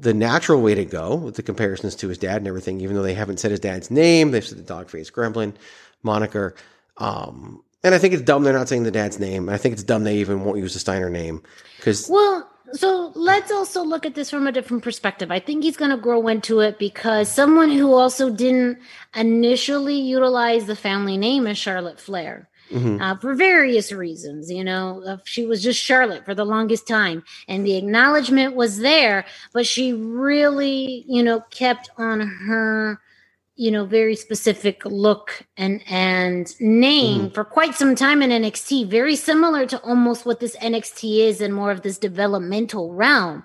Speaker 2: the natural way to go with the comparisons to his dad and everything. Even though they haven't said his dad's name, they've said the dog face gremlin moniker. Um, and I think it's dumb they're not saying the dad's name. I think it's dumb they even won't use the Steiner name because
Speaker 1: Well, so let's also look at this from a different perspective. I think he's going to grow into it because someone who also didn't initially utilize the family name is Charlotte Flair. Mm-hmm. Uh, for various reasons, you know, uh, she was just Charlotte for the longest time, and the acknowledgement was there, but she really, you know, kept on her you know very specific look and and name mm-hmm. for quite some time in NXT very similar to almost what this NXT is in more of this developmental realm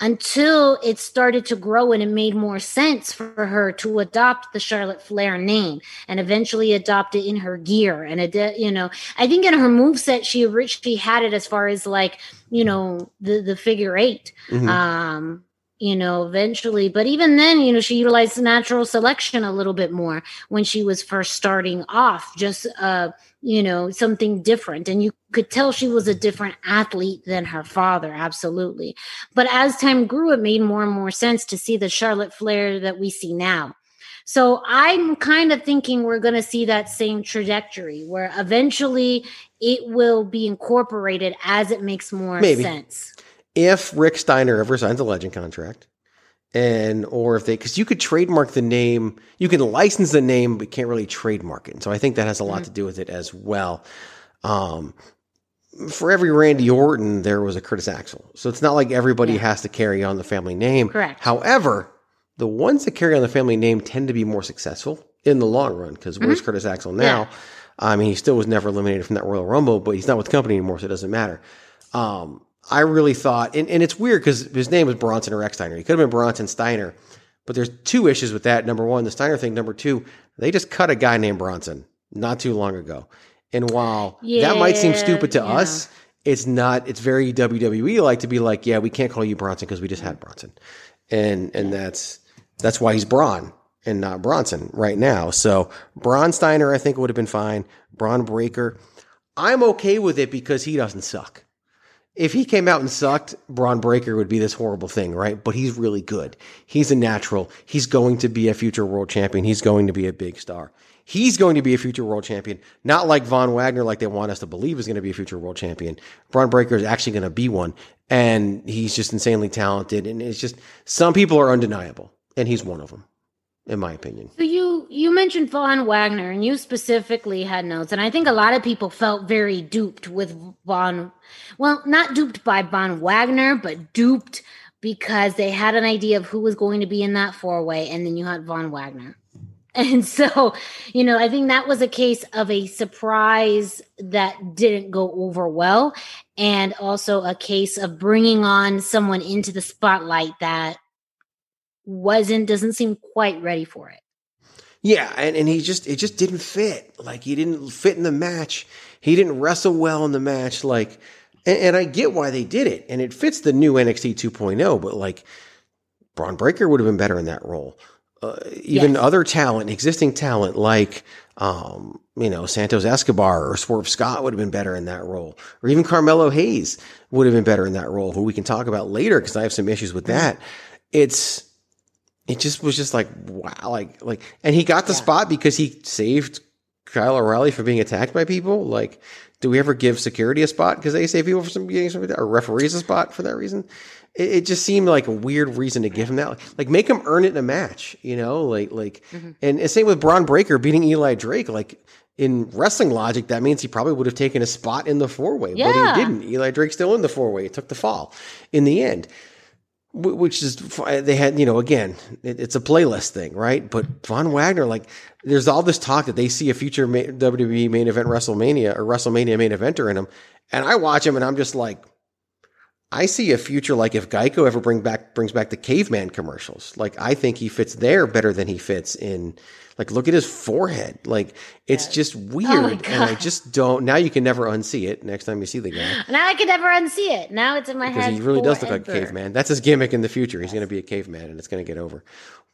Speaker 1: until it started to grow and it made more sense for her to adopt the Charlotte Flair name and eventually adopt it in her gear and it you know I think in her move set she originally had it as far as like you know the the figure 8 mm-hmm. um you know, eventually. But even then, you know, she utilized natural selection a little bit more when she was first starting off, just, uh, you know, something different. And you could tell she was a different athlete than her father, absolutely. But as time grew, it made more and more sense to see the Charlotte Flair that we see now. So I'm kind of thinking we're going to see that same trajectory where eventually it will be incorporated as it makes more Maybe. sense
Speaker 2: if Rick Steiner ever signs a legend contract, and or if they because you could trademark the name, you can license the name, but can't really trademark it. And so I think that has a lot mm-hmm. to do with it as well. Um, for every Randy Orton, there was a Curtis Axel, so it's not like everybody yeah. has to carry on the family name.
Speaker 1: Correct.
Speaker 2: However, the ones that carry on the family name tend to be more successful in the long run because mm-hmm. where's Curtis Axel now? Yeah. I mean, he still was never eliminated from that Royal Rumble, but he's not with the company anymore, so it doesn't matter. Um, I really thought, and, and it's weird because his name was Bronson or Steiner. He could have been Bronson Steiner, but there's two issues with that. Number one, the Steiner thing. Number two, they just cut a guy named Bronson not too long ago. And while yeah, that might seem stupid to yeah. us, it's not. It's very WWE like to be like, yeah, we can't call you Bronson because we just had Bronson, and and that's that's why he's Bron and not Bronson right now. So Bron Steiner, I think would have been fine. Bron Breakker, I'm okay with it because he doesn't suck if he came out and sucked, Bron Breakker would be this horrible thing, right? But he's really good. He's a natural. He's going to be a future world champion. He's going to be a big star. He's going to be a future world champion, not like Von Wagner, like they want us to believe is going to be a future world champion. Bron Breakker is actually going to be one, and he's just insanely talented. And it's just some people are undeniable, and he's one of them in my opinion.
Speaker 1: So you you mentioned Von Wagner, and you specifically had notes, and I think a lot of people felt very duped with Von. Well, not duped by Von Wagner, but duped because they had an idea of who was going to be in that four way, and then you had Von Wagner. And so, you know, I think that was a case of a surprise that didn't go over well, and also a case of bringing on someone into the spotlight that wasn't doesn't seem quite ready for it.
Speaker 2: Yeah, and, and he just it just didn't fit. Like he didn't fit in the match. He didn't wrestle well in the match. Like and, and I get why they did it. And it fits the new NXT 2.0, but like Bron Breakker would have been better in that role. Uh, even yes. other talent, existing talent like um, you know, Santos Escobar or Swerve Scott would have been better in that role. Or even Carmelo Hayes would have been better in that role, who we can talk about later because I have some issues with that. It's it just was just like wow, like like, and he got the yeah. spot because he saved Kyle O'Reilly from being attacked by people. Like, do we ever give security a spot because they save people from getting something, or referees a spot for that reason? It, it, just seemed like a weird reason to give him that. Like, make him earn it in a match, you know? Like, like, mm-hmm. and, and same with Bron Breakker beating Eli Drake. Like, in wrestling logic, that means he probably would have taken a spot in the four way, yeah. but he didn't. Eli Drake's still in the four way. He took the fall in the end which is they had you know again it, it's a playlist thing right but von wagner like there's all this talk that they see a future wwe main event wrestlemania or wrestlemania main eventer in him and i watch him and i'm just like I see a future like if Geico ever bring back brings back the caveman commercials. Like I think he fits there better than he fits in like look at his forehead. Like it's yeah. just oh weird. Oh and I just don't now you can never unsee it next time you see the guy.
Speaker 1: Now I can never unsee it. Now it's in my because head.
Speaker 2: He really does look like a caveman. That's his gimmick in the future. He's yes. gonna be a caveman and it's gonna get over.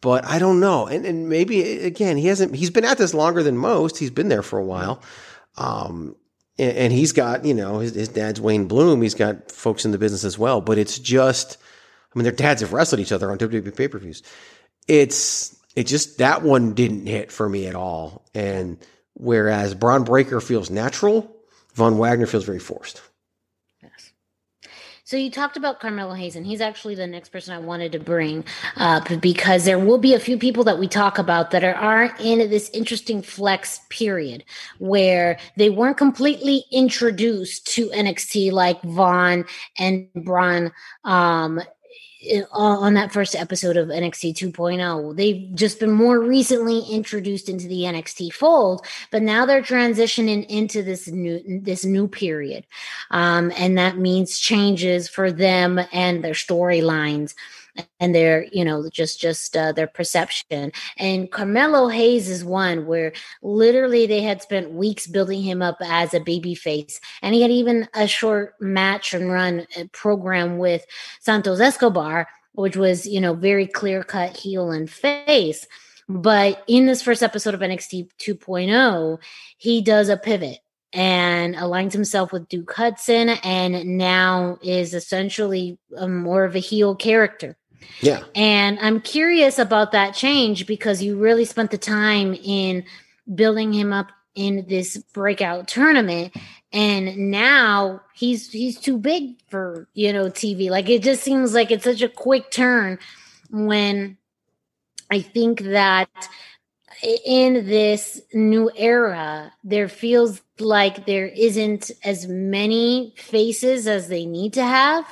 Speaker 2: But I don't know. And and maybe again, he hasn't he's been at this longer than most. He's been there for a while. Um and, and he's got you know his, his dad's Wayne Bloom. He's got folks in the business as well. But it's just, I mean, their dads have wrestled each other on WWE pay per views. It's it just that one didn't hit for me at all. And whereas Bron Breakker feels natural, Von Wagner feels very forced.
Speaker 1: Yes. So you talked about Carmelo Hayes, and he's actually the next person I wanted to bring up because there will be a few people that we talk about that are, are in this interesting flex period where they weren't completely introduced to NXT like Von and Bron um, on that first episode of NXT 2.0. They've just been more recently introduced into the NXT fold, but now they're transitioning into this new this new period, um, and that means changes for them and their storylines and their you know just just uh, their perception. And carmelo hayes is one where literally they had spent weeks building him up as a baby face and he had even a short match and run uh, program with santos escobar which was you know very clear cut heel and face. But in this first episode of nxt 2.0 he does a pivot and aligns himself with Duke Hudson and now is essentially more of a heel character.
Speaker 2: Yeah.
Speaker 1: And I'm curious about that change because you really spent the time in building him up in this breakout tournament and now he's he's too big for, you know, TV. Like it just seems like it's such a quick turn when I think that in this new era, there feels like there isn't as many faces as they need to have.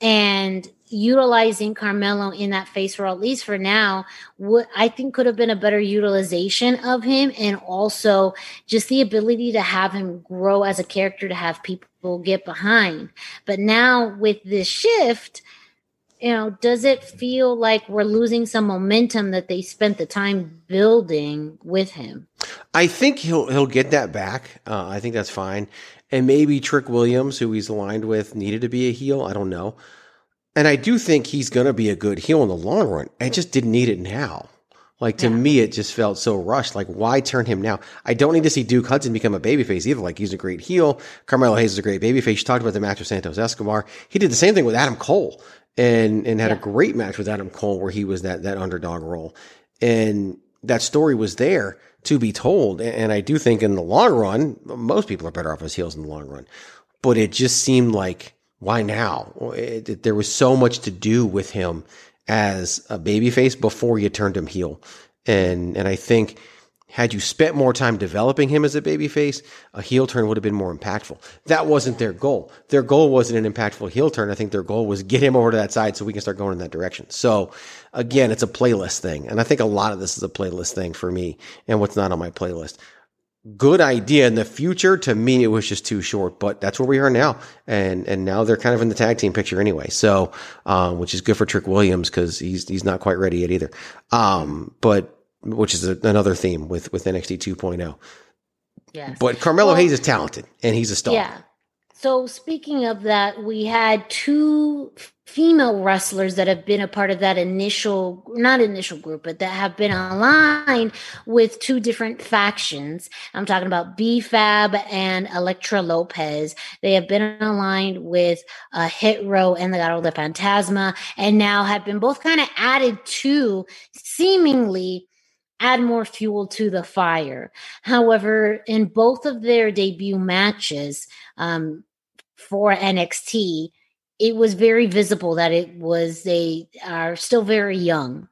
Speaker 1: And utilizing Carmelo in that face role, at least for now, what I think could have been a better utilization of him and also just the ability to have him grow as a character to have people get behind. But now with this shift, you know, does it feel like we're losing some momentum that they spent the time building with him?
Speaker 2: I think he'll he'll get that back. Uh, I think that's fine. And maybe Trick Williams, who he's aligned with, needed to be a heel. I don't know. And I do think he's going to be a good heel in the long run. I just didn't need it now. Like to yeah. me, it just felt so rushed. Like, why turn him now? I don't need to see Duke Hudson become a babyface either. Like, he's a great heel. Carmelo Hayes is a great babyface. You talked about the match with Santos Escobar. He did the same thing with Adam Cole and and had yeah. a great match with Adam Cole where he was that that underdog role. And that story was there to be told. And I do think in the long run, most people are better off as heels in the long run. But it just seemed like why now? It, it, there was so much to do with him as a babyface before you turned him heel. And, and I think had you spent more time developing him as a babyface, a heel turn would have been more impactful. That wasn't their goal. Their goal wasn't an impactful heel turn. I think their goal was get him over to that side so we can start going in that direction. So again, it's a playlist thing. And I think a lot of this is a playlist thing for me and what's not on my playlist good idea in the future. To me, it was just too short, but that's where we are now. And, and now they're kind of in the tag team picture anyway. So, um, which is good for Trick Williams because he's, he's not quite ready yet either. Um, but, which is a, another theme with, with NXT 2.0.
Speaker 1: Yes.
Speaker 2: But Carmelo well, Hayes is talented and he's a star.
Speaker 1: Yeah. So speaking of that, we had two female wrestlers that have been a part of that initial, not initial group, but that have been aligned with two different factions. I'm talking about B-Fab and Elektra Lopez. They have been aligned with uh, Hit Row and Legado del Fantasma, and now have been both kind of added to seemingly add more fuel to the fire. However, in both of their debut matches, um, for NXT, it was very visible that it was they are still very young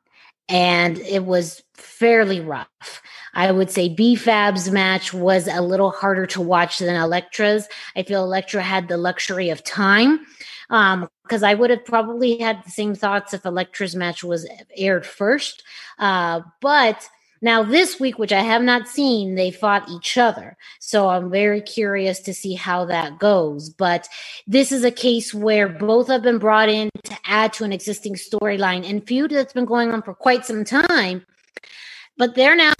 Speaker 1: and it was fairly rough. I would say B-Fab's match was a little harder to watch than Elektra's. I feel Elektra had the luxury of time because um, I would have probably had the same thoughts if Elektra's match was aired first. Uh, but now, this week, which I have not seen, they fought each other. So I'm very curious to see how that goes. But this is a case where both have been brought in to add to an existing storyline and feud that's been going on for quite some time. But they're now,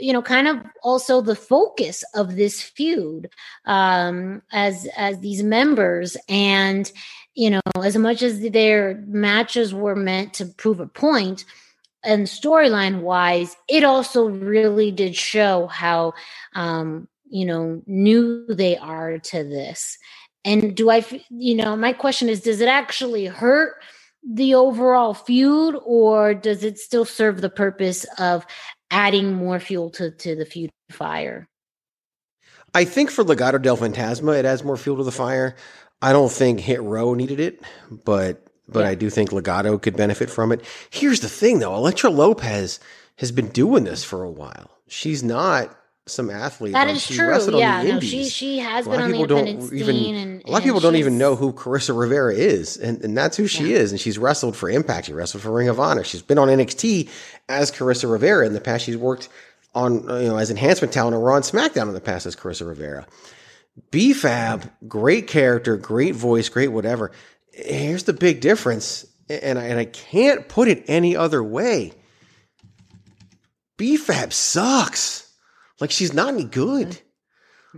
Speaker 1: you know, kind of also the focus of this feud um, as as these members. And, you know, as much as their matches were meant to prove a point, and storyline wise, it also really did show how, um, you know, new they are to this. And do I, you know, my question is, does it actually hurt the overall feud or does it still serve the purpose of adding more fuel to, to the feud fire?
Speaker 2: I think for Legado del Fantasma, it adds more fuel to the fire. I don't think Hit Row needed it, but but I do think Legado could benefit from it. Here's the thing though, Elektra Lopez has been doing this for a while. She's not some athlete.
Speaker 1: That
Speaker 2: like,
Speaker 1: is true. Yeah, no, she she has
Speaker 2: A
Speaker 1: been on the
Speaker 2: people
Speaker 1: independent
Speaker 2: don't even.
Speaker 1: scene, and
Speaker 2: a lot of people don't even know who Carissa Rivera is, and and that's who she is. And she's wrestled for Impact. She wrestled for Ring of Honor. She's been on NXT as Carissa Rivera in the past. She's worked on you know as enhancement talent or on SmackDown in the past as Carissa Rivera. B-Fab, great character, great voice, great whatever. Here's the big difference, and I, and I can't put it any other way. B-Fab sucks. Like she's not any good. Mm-hmm.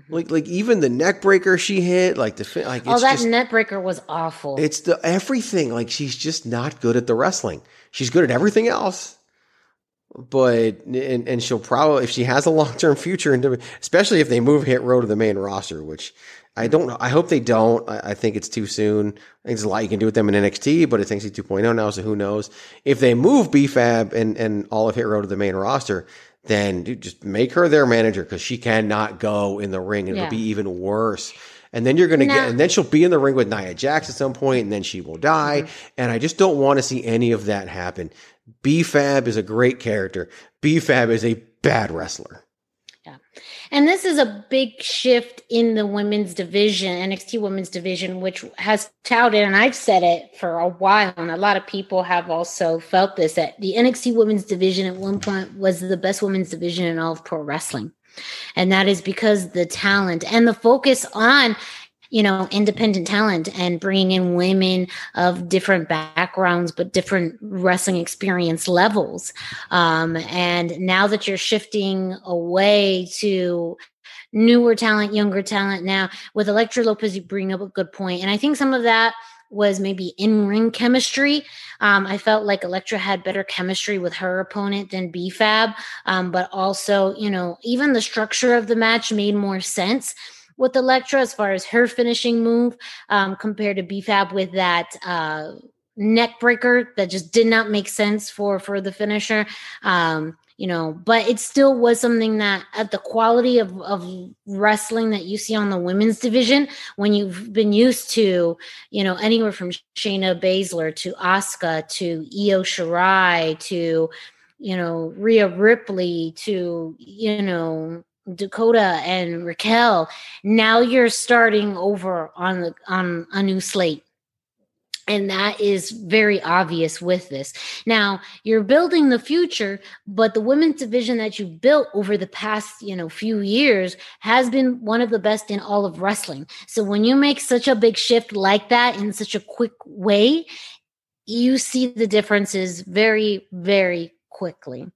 Speaker 2: Mm-hmm. Like like even the neck breaker she hit, like the like
Speaker 1: Oh, that
Speaker 2: just
Speaker 1: net breaker was awful.
Speaker 2: it's the everything. Like she's just not good at the wrestling. She's good at everything else. But and and she'll probably if she has a long term future into especially if they move Hit Row to the main roster, which I don't know. I hope they don't. I, I think it's too soon. I think there's a lot you can do with them in NXT, but it's NXT 2.0 now, so who knows? If they move B-Fab and and all of Hit Row to the main roster, then dude, just make her their manager because she cannot go in the ring, and
Speaker 1: Yeah.
Speaker 2: it'll be even worse. And then you're gonna
Speaker 1: Now-
Speaker 2: get, and then she'll be in the ring with Nia Jax at some point, and then she will die.
Speaker 1: Mm-hmm.
Speaker 2: And I just don't want to see any of that happen. B-Fab is a great character. B-Fab is a bad wrestler. Yeah.
Speaker 1: And this is a big shift in the women's division, NXT women's division, which has touted, and I've said it for a while, and a lot of people have also felt this that the NXT women's division at one point was the best women's division in all of pro wrestling. And that is because the talent and the focus on you know, independent talent and bringing in women of different backgrounds, but different wrestling experience levels. Um, and now that you're shifting away to newer talent, younger talent now with Elektra Lopez, you bring up a good point. And I think some of that was maybe in ring chemistry. Um, I felt like Elektra had better chemistry with her opponent than B-Fab. Um, but also, you know, even the structure of the match made more sense with Elektra as far as her finishing move um, compared to B-Fab with that uh, neck breaker that just did not make sense for for the finisher. Um, you know, but it still was something that at the quality of, of wrestling that you see on the women's division, when you've been used to, you know, anywhere from Shayna Baszler to Asuka to Io Shirai to, you know, Rhea Ripley to, you know, Dakota and Raquel. Now you're starting over on the on a new slate. And that is very obvious with this. Now, you're building the future, but the women's division that you built over the past, you know, few years has been one of the best in all of wrestling. So when you make such a big shift like that in such a quick way, you see the differences very, very quickly.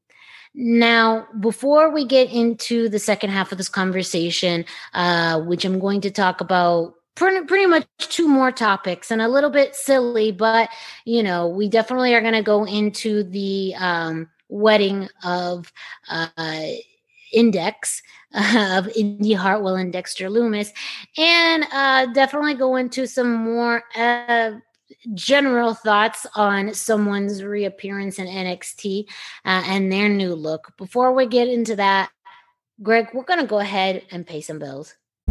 Speaker 1: Now, before we get into the second half of this conversation, uh, which I'm going to talk about pretty, much two more topics and a little bit silly, but you know, we definitely are going to go into the um, wedding of uh, Index. of Indi Hartwell and Dexter Lumis, and uh, definitely go into some more uh, general thoughts on someone's reappearance in NXT uh, and their new look. Before we get into that, Greg, we're going to go ahead and pay some bills.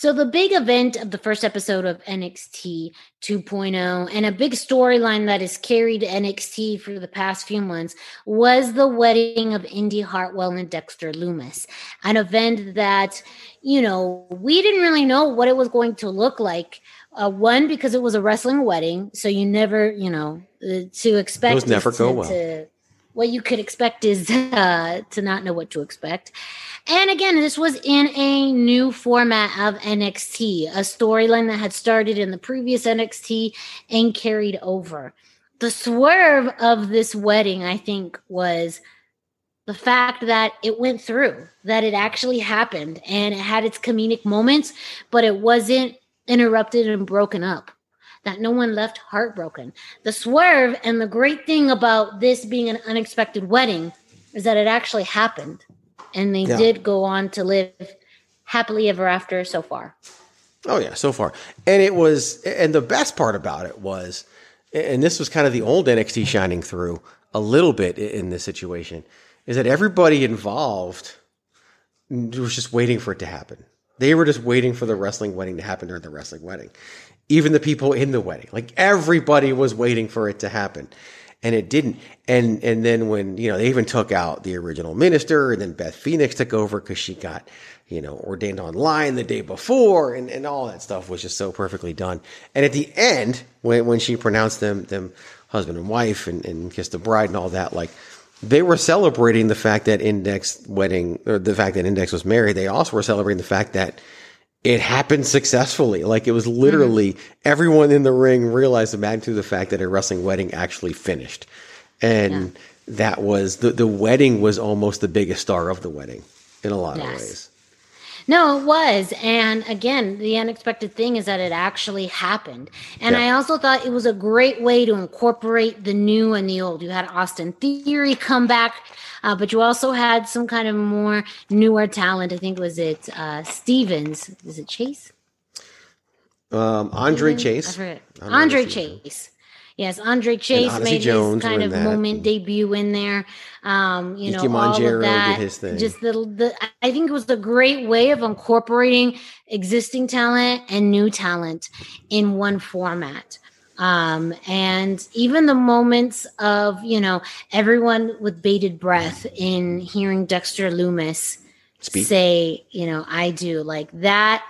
Speaker 1: So the big event of the first episode of NXT 2.0 and a big storyline that has carried NXT for the past few months was the wedding of Indi Hartwell and Dexter Lumis. An event that, you know, we didn't really know what it was going to look like Uh, one because it was a wrestling wedding, so you never, you know, uh, to expect
Speaker 2: Those never
Speaker 1: is
Speaker 2: go
Speaker 1: to-
Speaker 2: well.
Speaker 1: to- what you could expect is uh, to not know what to expect. And again, this was in a new format of NXT, a storyline that had started in the previous NXT and carried over. The swerve of this wedding, I think, was the fact that it went through, that it actually happened, and it had its comedic moments, but it wasn't interrupted and broken up. That no one left heartbroken. The swerve and the great thing about this being an unexpected wedding is that it actually happened, and they
Speaker 2: Yeah.
Speaker 1: did go on to live happily ever after so far.
Speaker 2: Oh yeah, so far. And it was and the best part about it was and this was kind of the old NXT shining through a little bit in this situation is that everybody involved was just waiting for it to happen. They were just waiting for the wrestling wedding to happen during the wrestling wedding. Even the people in the wedding, like everybody was waiting for it to happen. And it didn't. And and then when, you know, they even took out the original minister and then Beth Phoenix took over because she got, you know, ordained online the day before and, and all that stuff was just so perfectly done. And at the end, when when she pronounced them them husband and wife and, and kissed the bride and all that, like they were celebrating the fact that Index wedding or the fact that Index was married. They also were celebrating the fact that it happened successfully. Like it was literally mm-hmm. everyone in the ring realized the magnitude of the fact that a wrestling wedding actually finished. And that was the, the wedding was almost the biggest star of the wedding in a lot of ways.
Speaker 1: No, it was. And again, the unexpected thing is that it actually happened. And
Speaker 2: Yeah.
Speaker 1: I also thought it was a great way to incorporate the new and the old. You had Austin Theory come back, uh, but you also had some kind of more newer talent. I think was it uh, Stevens? Is it Chase?
Speaker 2: Um, Andre
Speaker 1: Stevens?
Speaker 2: Chase.
Speaker 1: I forget.
Speaker 2: I don't know
Speaker 1: Andre Chase. Yes, Andre Chase made
Speaker 2: Jones
Speaker 1: his kind of
Speaker 2: that.
Speaker 1: moment debut in there. Um, you know, all of
Speaker 2: did
Speaker 1: that.
Speaker 2: his thing.
Speaker 1: Just the, the I think it was a great way of incorporating existing talent and new talent in one format. Um, and even the moments of, you know, everyone with bated breath in hearing Dexter Lumis
Speaker 2: Speak.
Speaker 1: say, you know, I do like that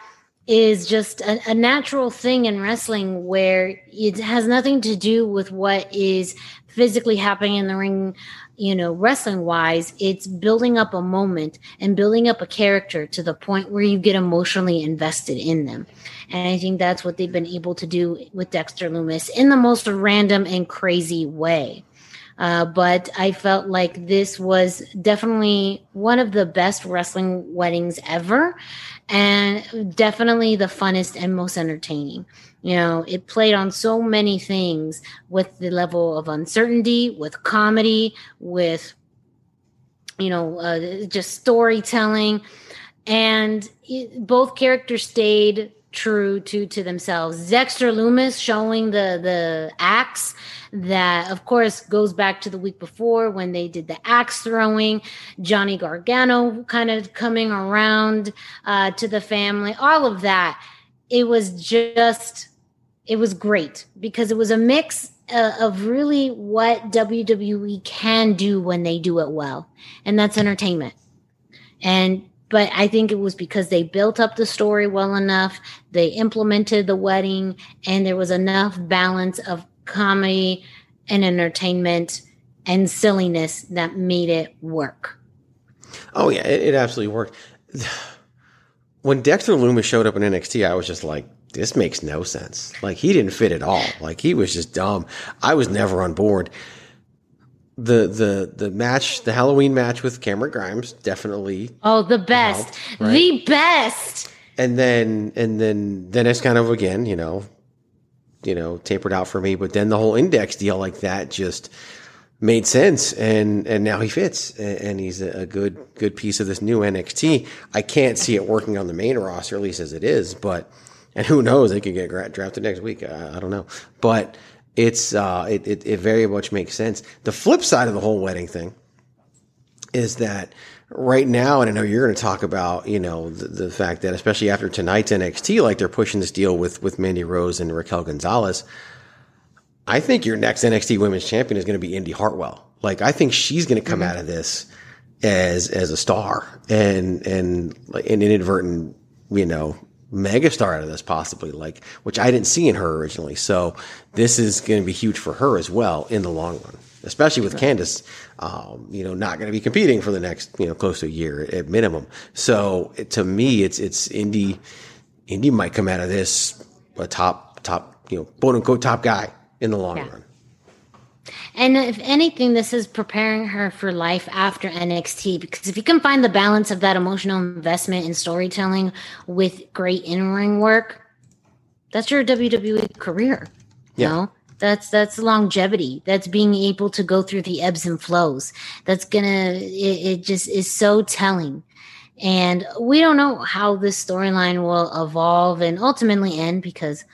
Speaker 1: is just a, a natural thing in wrestling where it has nothing to do with what is physically happening in the ring, you know, wrestling wise. It's building up a moment and building up a character to the point where you get emotionally invested in them. And I think that's what they've been able to do with Dexter Lumis in the most random and crazy way. Uh, but I felt like this was definitely one of the best wrestling weddings ever, and definitely the funnest and most entertaining. You know, it played on so many things with the level of uncertainty, with comedy, with, you know, uh, just storytelling. And it, both characters stayed true to to themselves. Dexter Lumis showing the the axe that of course goes back to the week before when they did the axe throwing. Johnny Gargano kind of coming around uh, to the family. All of that. It was just it was great because it was a mix uh, of really what WWE can do when they do it well, and that's entertainment. And but I think it was because they built up the story well enough, they implemented the wedding, and there was enough balance of comedy and entertainment and silliness that made it work.
Speaker 2: Oh yeah, it, it absolutely worked. When Dexter Lumis showed up in NXT, I was just like, this makes no sense. Like he didn't fit at all. Like he was just dumb. I was never on board. The the the match, the Halloween match with Cameron Grimes, definitely.
Speaker 1: Oh, the best,
Speaker 2: right?
Speaker 1: the best.
Speaker 2: And then and then then it's kind of again, you know, you know, tapered out for me. But then the whole index deal like that just made sense and and now he fits and, and he's a, a good good piece of this new NXT. I can't see it working on the main roster at least as it is, but and who knows they could get drafted next week. I, I don't know, but it's uh it, it it very much makes sense. The flip side of the whole wedding thing is that right now, and I know you're going to talk about, you know, the, the fact that especially after tonight's NXT, like they're pushing this deal with with Mandy Rose and Raquel Gonzalez. I think your next NXT Women's Champion is going to be Indi Hartwell. Like I think she's going to come out of this as as a star and and an inadvertent, you know, megastar out of this possibly, like which I didn't see in her originally. So this is going to be huge for her as well in the long run, especially with Candice, um, you know, not going to be competing for the next you know close to a year at minimum. So it, to me, it's it's Indi Indi might come out of this a top top you know quote unquote top guy in the long
Speaker 1: Yeah.
Speaker 2: run.
Speaker 1: And if anything, this is preparing her for life after NXT because if you can find the balance of that emotional investment in storytelling with great in ring work, that's your WWE career. You
Speaker 2: Yeah.
Speaker 1: know? That's that's longevity. That's being able to go through the ebbs and flows. That's gonna it, it just is so telling. And we don't know how this storyline will evolve and ultimately end because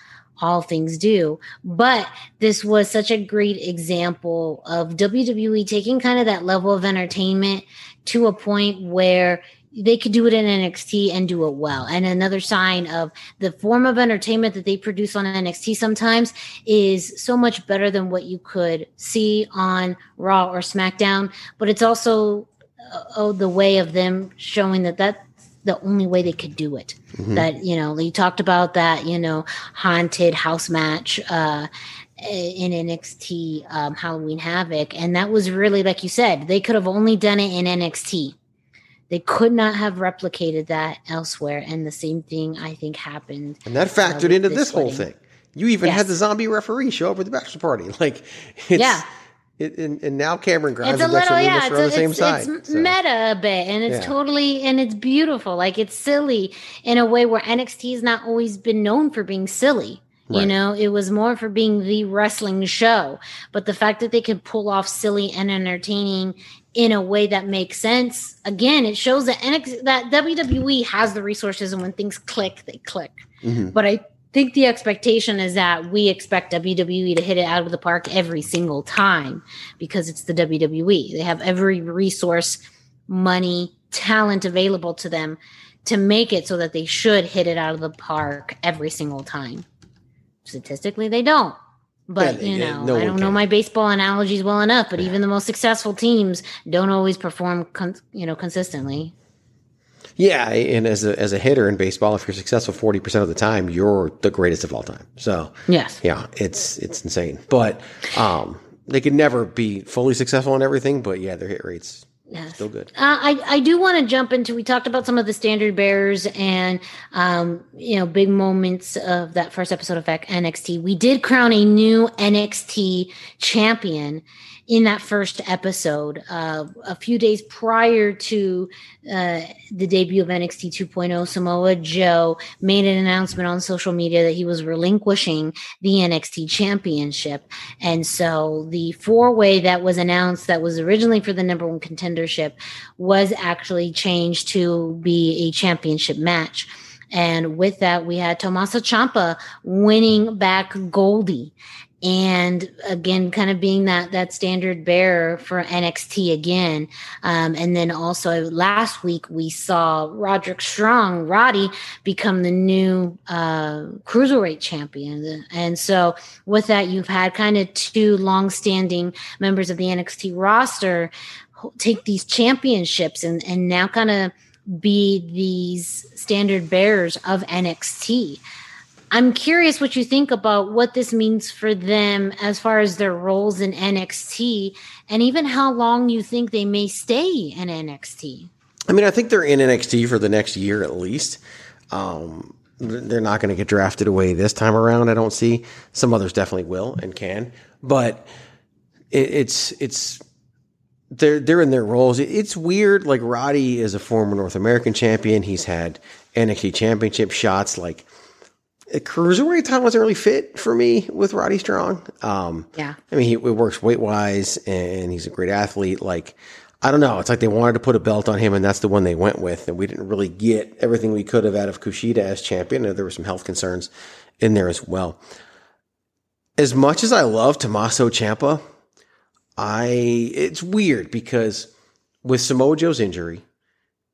Speaker 1: all things do. But this was such a great example of WWE taking kind of that level of entertainment to a point where they could do it in NXT and do it well. And another sign of the form of entertainment that they produce on NXT sometimes is so much better than what you could see on Raw or SmackDown. But it's also uh, oh, the way of them showing that that's the only way they could do it. That, you know, you talked about that, you know, haunted house match uh, in NXT um, Halloween Havoc. And that was really, like you said, they could have only done it in NXT. They could not have replicated that elsewhere. And the same thing, I think, happened.
Speaker 2: And that
Speaker 1: uh,
Speaker 2: factored
Speaker 1: with
Speaker 2: into this whole thing. You even had the zombie referee show up at the bachelor party. Like, it's,
Speaker 1: Yeah.
Speaker 2: It, and, and now Cameron Grimes
Speaker 1: it's a little yeah
Speaker 2: are on the same
Speaker 1: it's,
Speaker 2: side.
Speaker 1: it's
Speaker 2: so.
Speaker 1: meta a bit and it's
Speaker 2: Yeah.
Speaker 1: totally and it's beautiful like it's silly in a way where nxt has not always been known for being silly you know it was more for being the wrestling show but the fact that they could pull off silly and entertaining in a way that makes sense again it shows that NXT, that wwe has the resources and when things click they click
Speaker 2: Mhm.
Speaker 1: but I think the expectation is that we expect WWE to hit it out of the park every single time because it's the WWE. They have every resource, money, talent available to them to make it so that they should hit it out of the park every single time. Statistically, they don't. But
Speaker 2: Yeah,
Speaker 1: you
Speaker 2: yeah,
Speaker 1: know,
Speaker 2: no
Speaker 1: I don't know my baseball analogies well enough. But even the most successful teams don't always perform, con- you know, consistently.
Speaker 2: Yeah, and as a as a hitter in baseball, if you're successful forty percent of the time, you're the greatest of all time. So
Speaker 1: Yes.
Speaker 2: yeah, it's it's insane. But um, they could never be fully successful in everything. But yeah, their hit rates
Speaker 1: Yes.
Speaker 2: still good.
Speaker 1: Uh, I I do want to jump into. We talked about some of the standard bearers and um, you know big moments of that first episode of NXT. We did crown a new NXT champion in that first episode. Uh, a few days prior to uh, the debut of NXT 2.0, Samoa Joe made an announcement on social media that he was relinquishing the NXT championship. And so the four way that was announced that was originally for the number one contendership was actually changed to be a championship match. And with that, we had Tommaso Ciampa winning back Goldie. And again, kind of being that that standard bearer for NXT again, um, and then also last week we saw Roderick Strong, Roddy, become the new uh, cruiserweight champion. And so, with that, you've had kind of two long-standing members of the NXT roster take these championships and and now kind of be these standard bearers of NXT. I'm curious what you think about what this means for them as far as their roles in NXT and even how long you think they may stay in NXT.
Speaker 2: I mean, I think they're in NXT for the next year at least. Um, they're not going to get drafted away this time around. I don't see. Some others definitely will and can, but it, it's it's they're they're in their roles. It- It's weird. Like Roddy is a former North American champion. He's had NXT championship shots. Like a cruiserweight title doesn't really fit for me with Roddy Strong. Um,
Speaker 1: Yeah.
Speaker 2: I mean, he it works weight wise, and he's a great athlete. Like, I don't know. It's like they wanted to put a belt on him, and that's the one they went with. And we didn't really get everything we could have out of Kushida as champion. And there were some health concerns in there as well. As much as I love Tommaso Ciampa, I it's weird because with Samoa Joe's injury,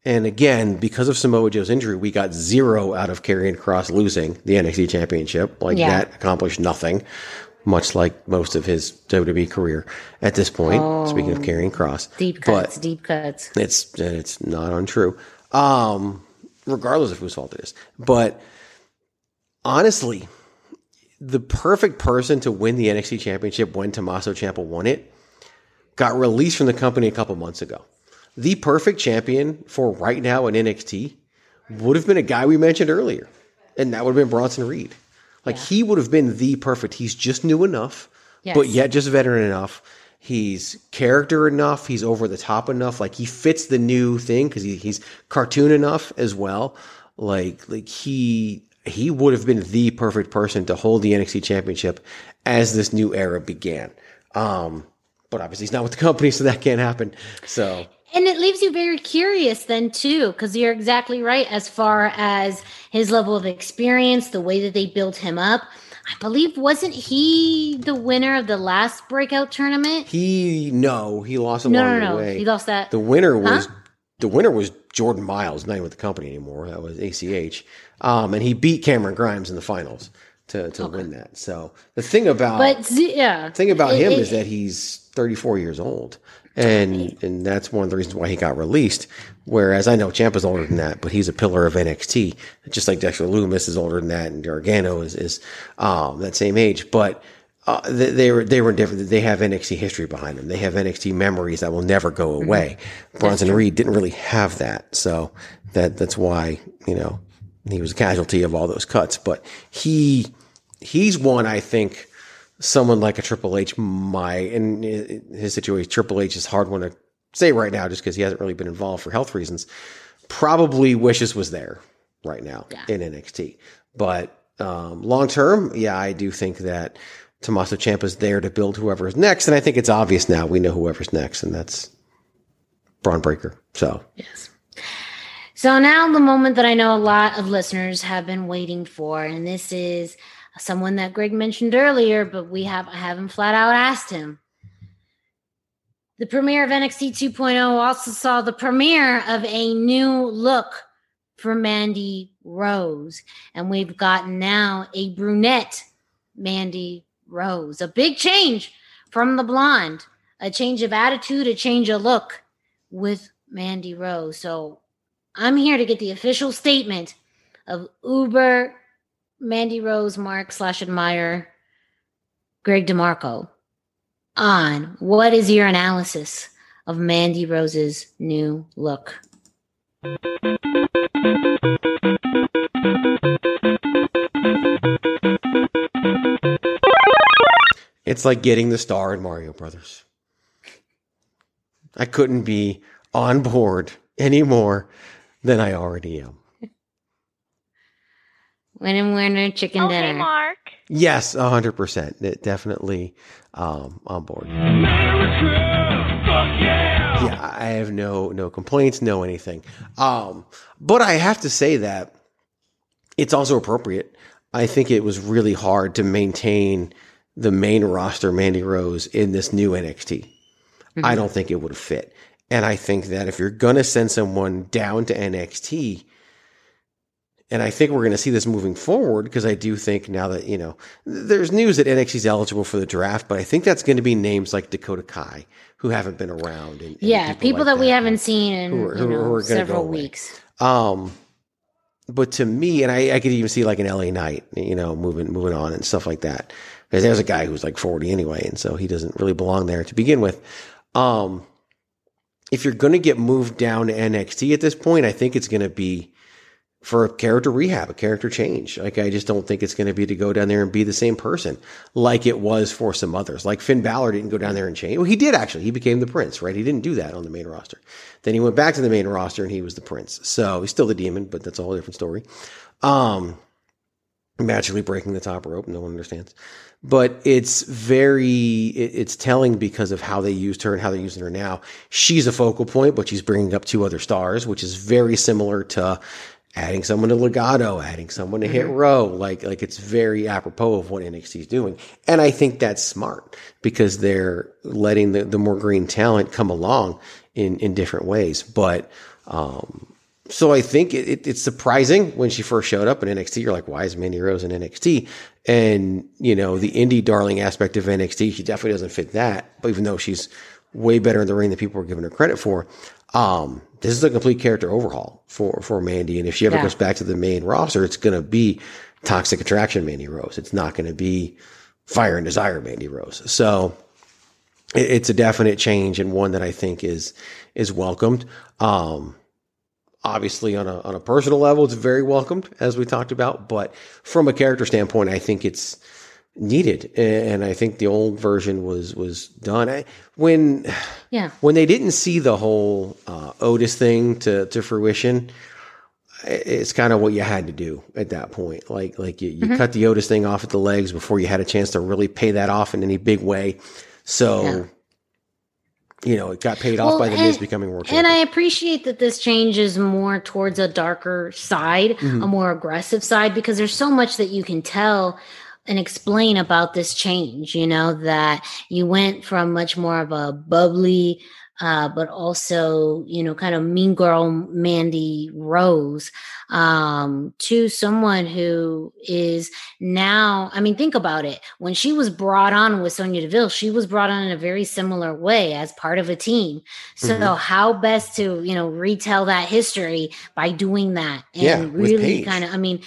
Speaker 2: and again because of Samoa Joe's injury, we got zero out of Karrion Kross losing the NXT Championship. Like
Speaker 1: Yeah.
Speaker 2: that accomplished nothing, much like most of his WWE career at this point. Speaking of Karrion Kross,
Speaker 1: Deep
Speaker 2: But-
Speaker 1: cuts, deep cuts.
Speaker 2: it's it's not untrue. Um, regardless of whose fault it is, but honestly, the perfect person to win the NXT championship when Tommaso Ciampa won it got released from the company a couple months ago. The perfect champion for right now in NXT would have been a guy we mentioned earlier, and that would have been Bronson Reed. Like yeah. he would have been the perfect. He's just new enough, yes. but yet just veteran enough. He's character enough. He's over the top enough. Like he fits the new thing because he, he's cartoon enough as well. Like like he he would have been the perfect person to hold the NXT championship as this new era began. Um, but obviously he's not with the company, so that can't happen. So
Speaker 1: and it leaves you very curious then too, because you're exactly right as far as his level of experience, the way that they built him up. I believe wasn't he the winner of the last breakout tournament?
Speaker 2: He no, he lost along no, no, no. the way.
Speaker 1: He lost that.
Speaker 2: The winner was huh? the winner was Jordan Myles, not even with the company anymore. That was ACH, um, and he beat Cameron Grimes in the finals to to okay. win that. So the thing about
Speaker 1: but yeah,
Speaker 2: thing about it, him it, is that he's 34 years old and and that's one of the reasons why he got released. Whereas I know Ciampa's older than that, but he's a pillar of NXT, just like Dexter Lumis is older than that, and Gargano is is um, that same age. But uh, they, they, were they were different. They have NXT history behind them. They have NXT memories that will never go mm-hmm. away. Mm-hmm. Bronson Reed didn't really have that, so that that's why you know he was a casualty of all those cuts. But he he's one I think someone like a Triple H might, in his situation, Triple H is hard one to say right now just because he hasn't really been involved for health reasons. Probably wishes was there right now yeah. in NXT. But um, long term, yeah, I do think that Tommaso Ciampa is there to build whoever is next. And I think it's obvious now. We know whoever's next, and that's Bron Breakker. So,
Speaker 1: yes. So now the moment that I know a lot of listeners have been waiting for, and this is someone that Greg mentioned earlier, but we have I haven't flat out asked him. The premiere of NXT 2.0 also saw the premiere of a new look for Mandy Rose, and we've gotten now a brunette Mandy Rose. A big change from the blonde, a change of attitude, a change of look with Mandy Rose. So I'm here to get the official statement of Uber Mandy Rose, Mark slash admire Greg DeMarco on what is your analysis of Mandy Rose's new look?
Speaker 2: It's like getting the star in Mario Brothers. I couldn't be on board any more than I already am.
Speaker 1: Winner, winner, chicken
Speaker 9: okay,
Speaker 1: dinner.
Speaker 9: Mark.
Speaker 2: Yes, hundred percent. Definitely um, on board.
Speaker 9: yeah.
Speaker 2: yeah, I have no no complaints, no anything. Um, but I have to say that it's also appropriate. I think it was really hard to maintain the main roster Mandy Rose in this new NXT. Mm-hmm. I don't think it would have fit. And I think that if you're going to send someone down to NXT, and I think we're going to see this moving forward because I do think now that, you know, there's news that NXT is eligible for the draft, but I think that's going to be names like Dakota Kai who haven't been around. And, and
Speaker 1: yeah, people, people like that, that, we haven't seen in who are, who, know, who are several weeks.
Speaker 2: Um, but to me, and I, I, could even see like an LA Knight, you know, moving moving on and stuff like that. Because there's a guy who's like 40 anyway, and so he doesn't really belong there to begin with. Um, if you're going to get moved down to NXT at this point, I think it's going to be for a character rehab, a character change. Like I just don't think it's going to be to go down there and be the same person like it was for some others. Like Finn Balor didn't go down there and change. Well, he did actually. He became the prince, right? He didn't do that on the main roster. Then he went back to the main roster and he was the prince. So he's still the demon, but that's a whole different story. Um, magically breaking the top rope. No one understands, but it's very, it's telling because of how they used her and how they're using her now. She's a focal point, but she's bringing up two other stars, which is very similar to adding someone to Legado, adding someone to Hit mm-hmm. Row. Like, like it's very apropos of what NXT is doing. And I think that's smart because they're letting the, the more green talent come along in, in different ways. But, um, so I think it, it, it's surprising when she first showed up in NXT. You're like, why is Mandy Rose in NXT? And, you know, the indie darling aspect of NXT, she definitely doesn't fit that. But even though she's way better in the ring than people are giving her credit for, um, this is a complete character overhaul for, for Mandy. And if she ever yeah. goes back to the main roster, it's going to be Toxic Attraction Mandy Rose. It's not going to be Fire and Desire Mandy Rose. So it, it's a definite change and one that I think is is welcomed. Um, obviously on a on a personal level, it's very welcomed as we talked about, but from a character standpoint, I think it's needed and i think the old version was was done I, when
Speaker 1: yeah
Speaker 2: when they didn't see the whole uh, otis thing to to fruition it's kind of what you had to do at that point like like you, you mm-hmm. cut the otis thing off at the legs before you had a chance to really pay that off in any big way so yeah. you know it got paid well, off by the news becoming world
Speaker 1: and i appreciate that this changes more towards a darker side mm-hmm. a more aggressive side because there's so much that you can tell and explain about this change, you know, that you went from much more of a bubbly, uh, but also, you know, kind of mean girl Mandy Rose, um, to someone who is now, I mean, think about it. When she was brought on with Sonya Deville, she was brought on in a very similar way as part of a team. So mm-hmm. how best to, you know, retell that history by doing that and
Speaker 2: yeah,
Speaker 1: really kind of, I mean,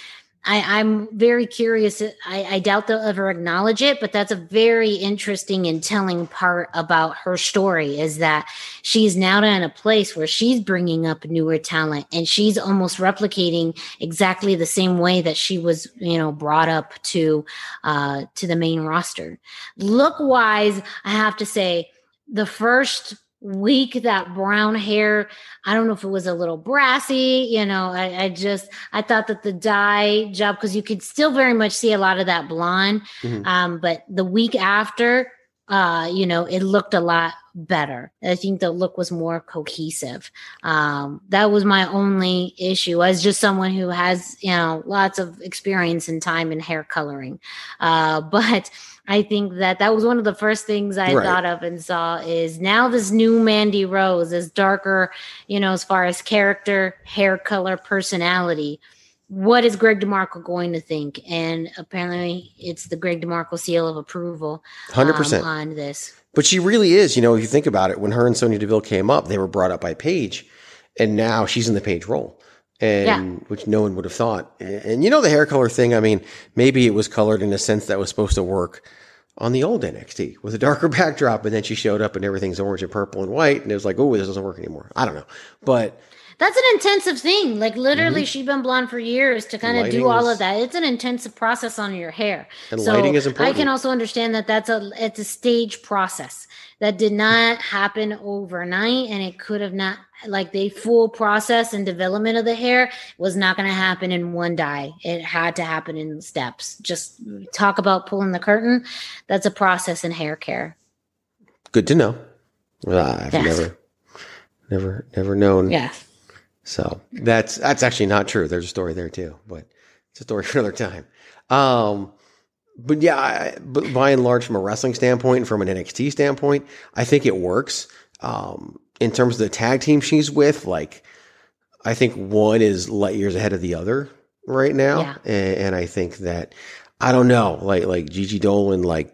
Speaker 1: I, am very curious. I, I, doubt they'll ever acknowledge it, but that's a very interesting and telling part about her story is that she's now in a place where she's bringing up newer talent and she's almost replicating exactly the same way that she was, you know, brought up to, uh, to the main roster. Look wise, I have to say the first week that brown hair. I don't know if it was a little brassy you know i, I just i thought that the dye job because you could still very much see a lot of that blonde mm-hmm. um, but the week after uh, you know it looked a lot better. I think the look was more cohesive. Um, that was my only issue as just someone who has you know lots of experience and time in hair coloring. Uh, but I think that that was one of the first things I right. thought of and saw is now this new Mandy Rose is darker, you know, as far as character, hair color, personality. What is Greg DeMarco going to think? And apparently, it's the Greg DeMarco seal of approval.
Speaker 2: Hundred um, percent
Speaker 1: on this.
Speaker 2: But she really is. You know, if you think about it, when her and Sonya Deville came up, they were brought up by Paige, and now she's in the Paige role and yeah. which no one would have thought. And, and, you know the hair color thing. I mean, maybe it was colored in a sense that was supposed to work on the old NXT with a darker backdrop, and then she showed up and everything's orange and purple and white, and it was like, oh, this doesn't work anymore. I don't know, but
Speaker 1: that's an intensive thing. Like literally, mm-hmm. she's been blonde for years to kind of do all is, of that. It's an intensive process on your hair.
Speaker 2: And so lighting is important.
Speaker 1: I can also understand that that's a it's a stage process that did not happen overnight, and it could have not like the full process and development of the hair was not going to happen in one dye. It had to happen in steps. Just talk about pulling the curtain. That's a process in hair care.
Speaker 2: Good to know. I've yes. never, never, never known.
Speaker 1: Yes.
Speaker 2: So that's that's actually not true. There's a story there too, but it's a story for another time. Um, but yeah, I, but by and large, from a wrestling standpoint, from an NXT standpoint, I think it works. Um, in terms of the tag team she's with, like I think one is light years ahead of the other right now, yeah. and, and, I think that I don't know, like like Gigi Dolan, like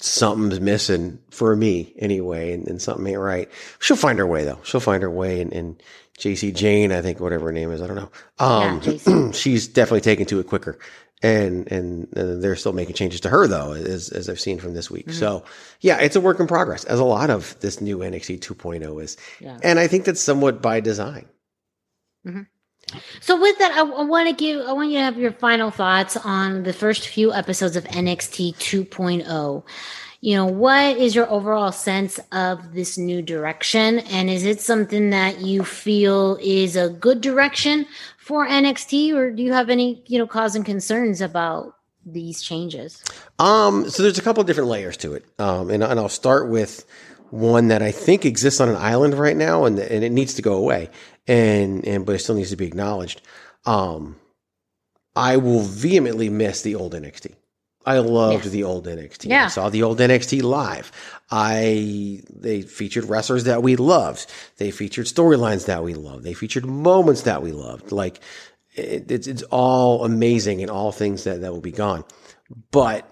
Speaker 2: something's missing for me anyway, and, and something ain't right. She'll find her way though. She'll find her way, and, and Jacy Jayne, I think whatever her name is, I don't know. Um, yeah, she's definitely taken to it quicker and, and, they're still making changes to her though, as as I've seen from this week. Mm-hmm. So yeah, it's a work in progress, as a lot of this new NXT 2.0 is, yeah. and I think that's somewhat by design.
Speaker 1: Mm-hmm. So with that, I, I want to give, I want you to have your final thoughts on the first few episodes of NXT 2.0 you know, what is your overall sense of this new direction? And is it something that you feel is a good direction for NXT, or do you have any you know cause and concerns about these changes?
Speaker 2: Um, so there's a couple of different layers to it, um, and, and I'll start with one that I think exists on an island right now, and and it needs to go away, and and but it still needs to be acknowledged. Um, I will vehemently miss the old NXT. I loved yes. the old NXT. Yeah. I saw the old NXT live. I they featured wrestlers that we loved. They featured storylines that we loved. They featured moments that we loved. Like it, it's it's all amazing and all things that that will be gone. But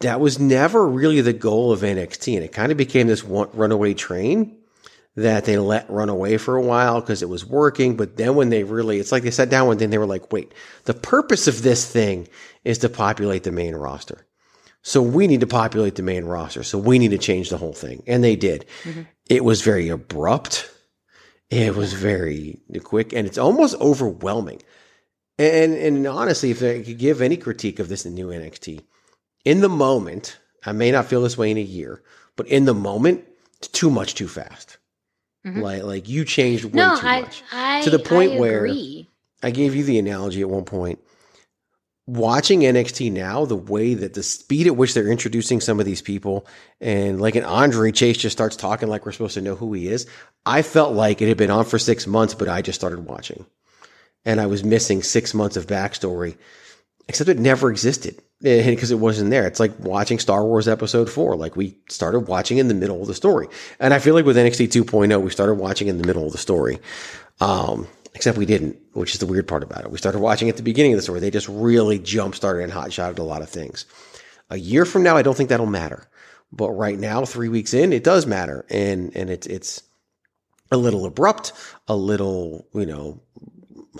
Speaker 2: that was never really the goal of NXT, and it kind of became this one, runaway train that they let run away for a while because it was working. But then when they really, it's like they sat down one day and they were like, wait, the purpose of this thing is to populate the main roster. So we need to populate the main roster. So we need to change the whole thing. And they did. Mm-hmm. It was very abrupt. It was very quick and it's almost overwhelming. And, and honestly, if I could give any critique of this new NXT, in the moment, I may not feel this way in a year, but in the moment, it's too much too fast. Mm-hmm. Like like you changed way
Speaker 1: no,
Speaker 2: too
Speaker 1: I,
Speaker 2: much
Speaker 1: I,
Speaker 2: to the point
Speaker 1: I
Speaker 2: where. I gave you the analogy at one point. Watching NXT now, the way that the speed at which they're introducing some of these people, and like an Andre Chase just starts talking like we're supposed to know who he is. I felt like it had been on for six months, but I just started watching, and I was missing six months of backstory, except it never existed because it wasn't there. It's like watching Star Wars Episode Four. Like we started watching in the middle of the story, and I feel like with NXT 2.0, we started watching in the middle of the story. Um, except we didn't, which is the weird part about it. We started watching at the beginning of the story. They just really jump started and hot shotted a lot of things. A year from now, I don't think that'll matter. But right now, three weeks in, it does matter. And, and it's, it's a little abrupt, a little, you know,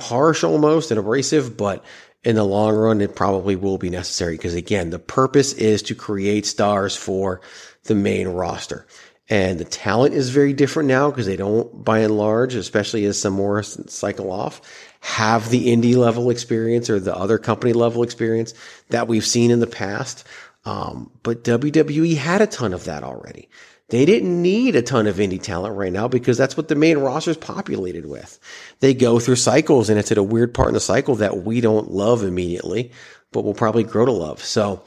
Speaker 2: harsh almost and abrasive, but in the long run, it probably will be necessary because again, the purpose is to create stars for the main roster. And the talent is very different now because they don't, by and large, especially as some more cycle off, have the indie level experience or the other company level experience that we've seen in the past. Um, but WWE had a ton of that already. They didn't need a ton of indie talent right now because that's what the main roster is populated with. They go through cycles and it's at a weird part in the cycle that we don't love immediately, but we'll probably grow to love. So,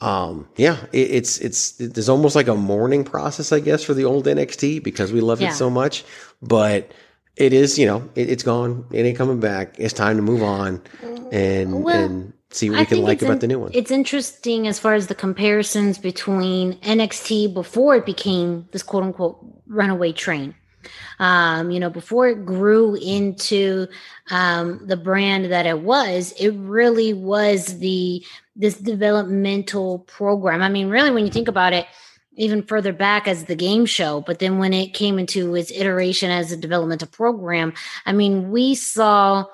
Speaker 2: um, yeah, it, it's, it's, it, there's almost like a mourning process, I guess, for the old NXT because we love
Speaker 1: Yeah.
Speaker 2: it so much, but it is, you know, it, it's gone. It ain't coming back. It's time to move on and,
Speaker 1: Well,
Speaker 2: and see what
Speaker 1: I
Speaker 2: we can like about
Speaker 1: in-
Speaker 2: the new one.
Speaker 1: It's interesting as far as the comparisons between NXT before it became this quote unquote runaway train. Um, you know, before it grew into um, the brand that it was, it really was the this developmental program. I mean, really, when you think about it, even further back as the game show, but then when it came into its iteration as a developmental program, I mean, we saw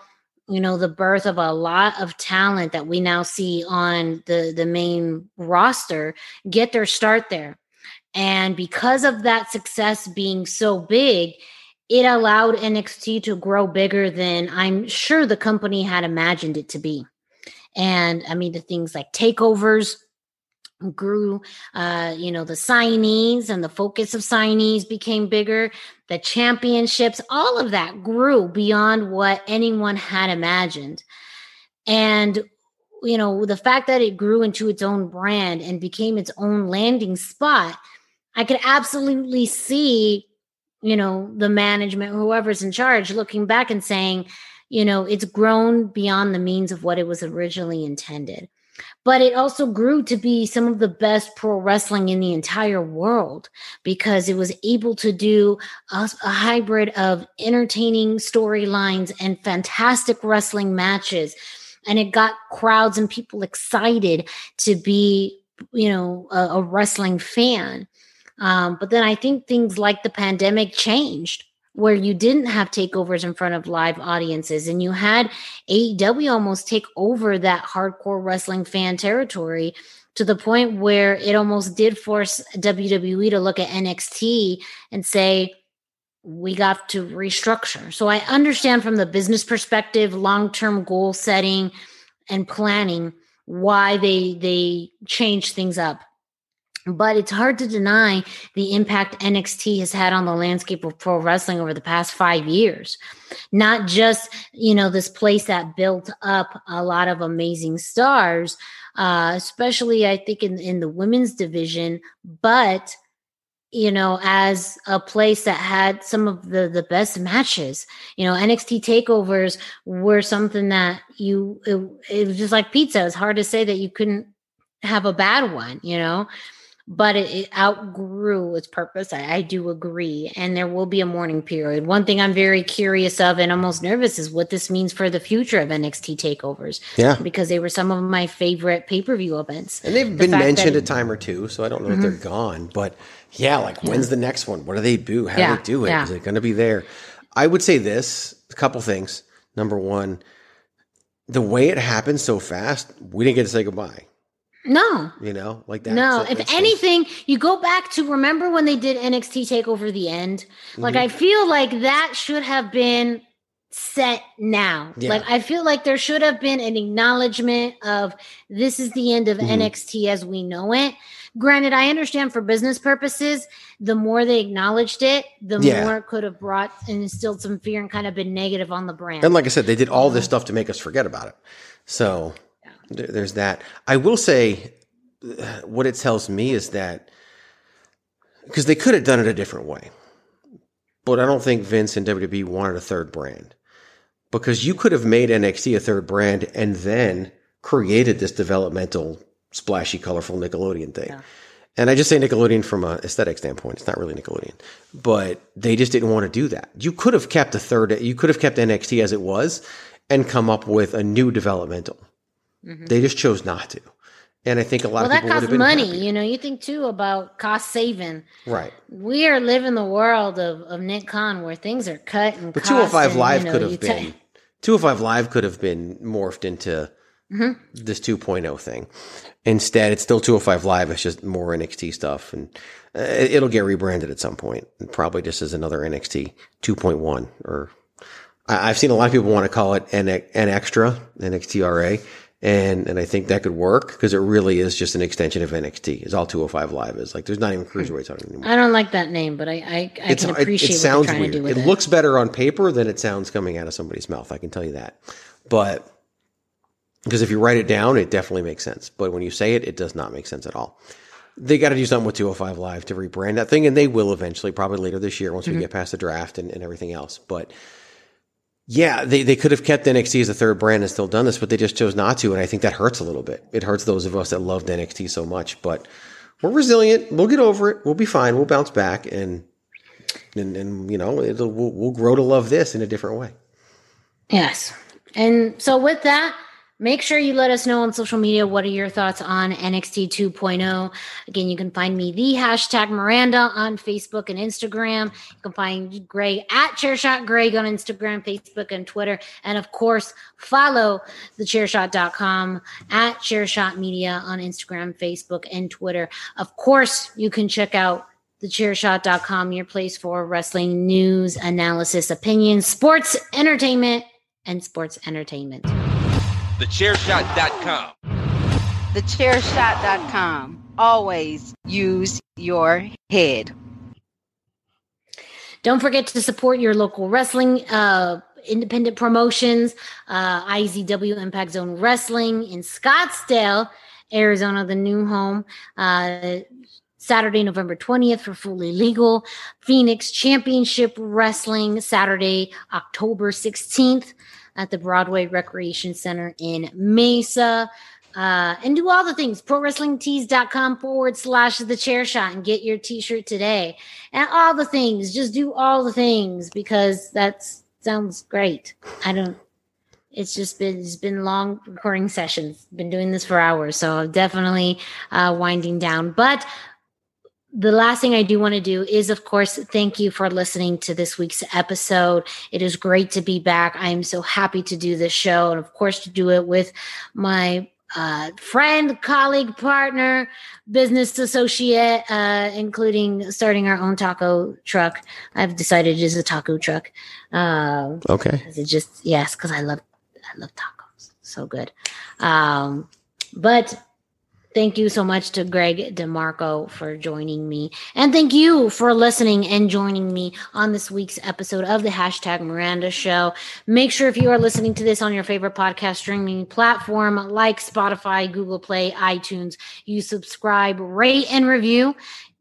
Speaker 1: you know the birth of a lot of talent that we now see on the the main roster get their start there. And because of that success being so big it allowed NXT to grow bigger than I'm sure the company had imagined it to be. And i mean the things like takeovers grew uh you know the signees and the focus of signees became bigger the championships all of that grew beyond what anyone had imagined. And you know the fact that it grew into its own brand and became its own landing spot i could absolutely see you know the management whoever's in charge looking back and saying you know it's grown beyond the means of what it was originally intended but it also grew to be some of the best pro wrestling in the entire world because it was able to do a, a hybrid of entertaining storylines and fantastic wrestling matches. And it got crowds and people excited to be you know a, a wrestling fan. Um, but then i think things like the pandemic changed where you didn't have takeovers in front of live audiences and you had AEW almost take over that hardcore wrestling fan territory to the point where it almost did force WWE to look at NXT and say, we got to restructure. So I understand from the business perspective, long-term goal setting and planning why they they change things up but it's hard to deny the impact NXT has had on the landscape of pro wrestling over the past five years. Not just, you know, this place that built up a lot of amazing stars, uh, especially I think in, in the women's division, but you know, as a place that had some of the the best matches. You know, NXT takeovers were something that you it, it was just like pizza. It's hard to say that you couldn't have a bad one, you know but it, it outgrew its purpose. I, I do agree. And there will be a mourning period. One thing I'm very curious of and almost nervous is what this means for the future of NXT takeovers.
Speaker 2: Yeah.
Speaker 1: Because they were some of my favorite pay per view events.
Speaker 2: And they've
Speaker 1: The
Speaker 2: been
Speaker 1: fact that
Speaker 2: mentioned a time or two, so I don't know
Speaker 1: Mhm.
Speaker 2: if they're gone. But yeah, like when's the next one? What do they do? How
Speaker 1: Yeah,
Speaker 2: do they do it?
Speaker 1: yeah.
Speaker 2: Is it going to be there? I would say this a couple things. Number one, the way it happened so fast, we didn't get to say goodbye.
Speaker 1: No.
Speaker 2: You know, like that.
Speaker 1: No, if anything, you go back to remember when they did NXT Takeover the end. Like
Speaker 2: Mhm.
Speaker 1: I feel like that should have been set now.
Speaker 2: Yeah.
Speaker 1: Like I feel like there should have been an acknowledgement of this is the end of
Speaker 2: Mhm.
Speaker 1: NXT as we know it. Granted, I understand for business purposes, the more they acknowledged it, the
Speaker 2: Yeah.
Speaker 1: more it could have brought and instilled some fear and kind of been negative on the brand.
Speaker 2: And like I said, they did all this stuff to make us forget about it. So there's that. I will say what it tells me is that because they could have done it a different way, but I don't think Vince and WWE wanted a third brand because you could have made NXT a third brand and then created this developmental, splashy, colorful Nickelodeon thing. And I just say Nickelodeon from an aesthetic standpoint. It's not really Nickelodeon, but they just didn't want to do that. You could have kept a third. You could have kept NXT as it was and come up with a new developmental. They just chose not to. And I think a lot
Speaker 1: well,
Speaker 2: of
Speaker 1: that
Speaker 2: people would
Speaker 1: costs
Speaker 2: have been
Speaker 1: money.
Speaker 2: happy.
Speaker 1: You know, you think too about cost saving.
Speaker 2: right?
Speaker 1: We are living the world of, of Nick Khan where things are cut and
Speaker 2: But
Speaker 1: cost
Speaker 2: 205
Speaker 1: and,
Speaker 2: Live
Speaker 1: you know,
Speaker 2: could have been 205 Live could have been morphed into
Speaker 1: Mhm.
Speaker 2: this 2.0 thing. Instead, it's still 205 Live. It's just more NXT stuff, and uh, it'll get rebranded at some point, and probably just as another NXT 2.1. Or I, I've seen a lot of people want to call it N, N Extra, NXTRA, and and I think that could work because it really is just an extension of NXT. Is all 205 Live is like. There's not even cruiserweights on it anymore.
Speaker 1: I don't like that name, but I I, I can
Speaker 2: it-
Speaker 1: appreciate
Speaker 2: it,
Speaker 1: what
Speaker 2: sounds weird.
Speaker 1: to do with
Speaker 2: it
Speaker 1: it.
Speaker 2: looks better on paper than it sounds coming out of somebody's mouth. I can tell you that. But because if you write it down, it definitely makes sense. But when you say it, it does not make sense at all. They got to do something with 205 Live to rebrand that thing, and they will eventually, probably later this year once we
Speaker 1: Mhm.
Speaker 2: get past the draft and, and everything else. But yeah, they, they could have kept NXT as a third brand and still done this, but they just chose not to. And I think that hurts a little bit. It hurts those of us that loved NXT so much. But we're resilient. We'll get over it. We'll be fine. We'll bounce back. And, and, and you know, we'll, we'll grow to love this in a different way.
Speaker 1: Yes. And so with that, make sure you let us know on social media what are your thoughts on NXT 2.0. Again, you can find me the hashtag Miranda on Facebook and Instagram. You can find Greg at Chairshot Greg on Instagram, Facebook, and Twitter. And of course, follow thechairshot.com at Chairshot Media on Instagram, Facebook, and Twitter. Of course, you can check out thechairshot.com, your place for wrestling news, analysis, opinions, sports, entertainment, and sports entertainment.
Speaker 3: TheChairShot.com.
Speaker 4: TheChairShot.com. Always use your head.
Speaker 1: Don't forget to support your local wrestling, uh, independent promotions, uh, IZW Impact Zone Wrestling in Scottsdale, Arizona, the new home. Uh, Saturday, November 20th for Fully Legal. Phoenix Championship Wrestling, Saturday, October 16th at the Broadway Recreation Center in Mesa. Uh, and do all the things. ProWrestlingTees.com forward slash the chair shot and get your t shirt today. And all the things. Just do all the things because that sounds great. I don't. It's just been it's been long recording sessions. Been doing this for hours, so definitely uh, winding down. But the last thing I do want to do is, of course, thank you for listening to this week's episode. It is great to be back. I am so happy to do this show, and of course, to do it with my uh, friend, colleague, partner, business associate, uh, including starting our own taco truck. I've decided it is a taco truck. Uh,
Speaker 2: Okay.
Speaker 1: Is it just yes? Because I love I love tacos. So good. Um, but thank you so much to Greg DeMarco for joining me. And thank you for listening and joining me on this week's episode of the hashtag Miranda Show. Make sure if you are listening to this on your favorite podcast streaming platform like Spotify, Google Play, iTunes, you subscribe, rate, and review.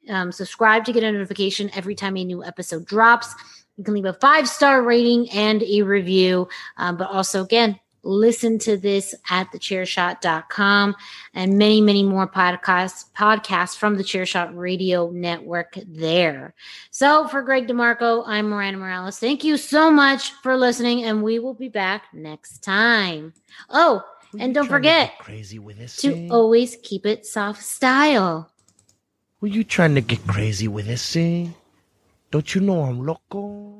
Speaker 1: Um, subscribe to get a notification every time a new episode drops. You can leave a five star rating and a review. Um, but also, again, listen to this at thechairshot.com and many, many more podcasts, podcasts from the Chairshot Radio Network there. So for Greg DeMarco, I'm Miranda Morales. Thank you so much for listening, and we will be back next time. Oh, and don't forget
Speaker 9: crazy with this
Speaker 1: to
Speaker 9: thing?
Speaker 1: always keep it soft style.
Speaker 9: Were you trying to get crazy with this thing? Don't you know I'm loco?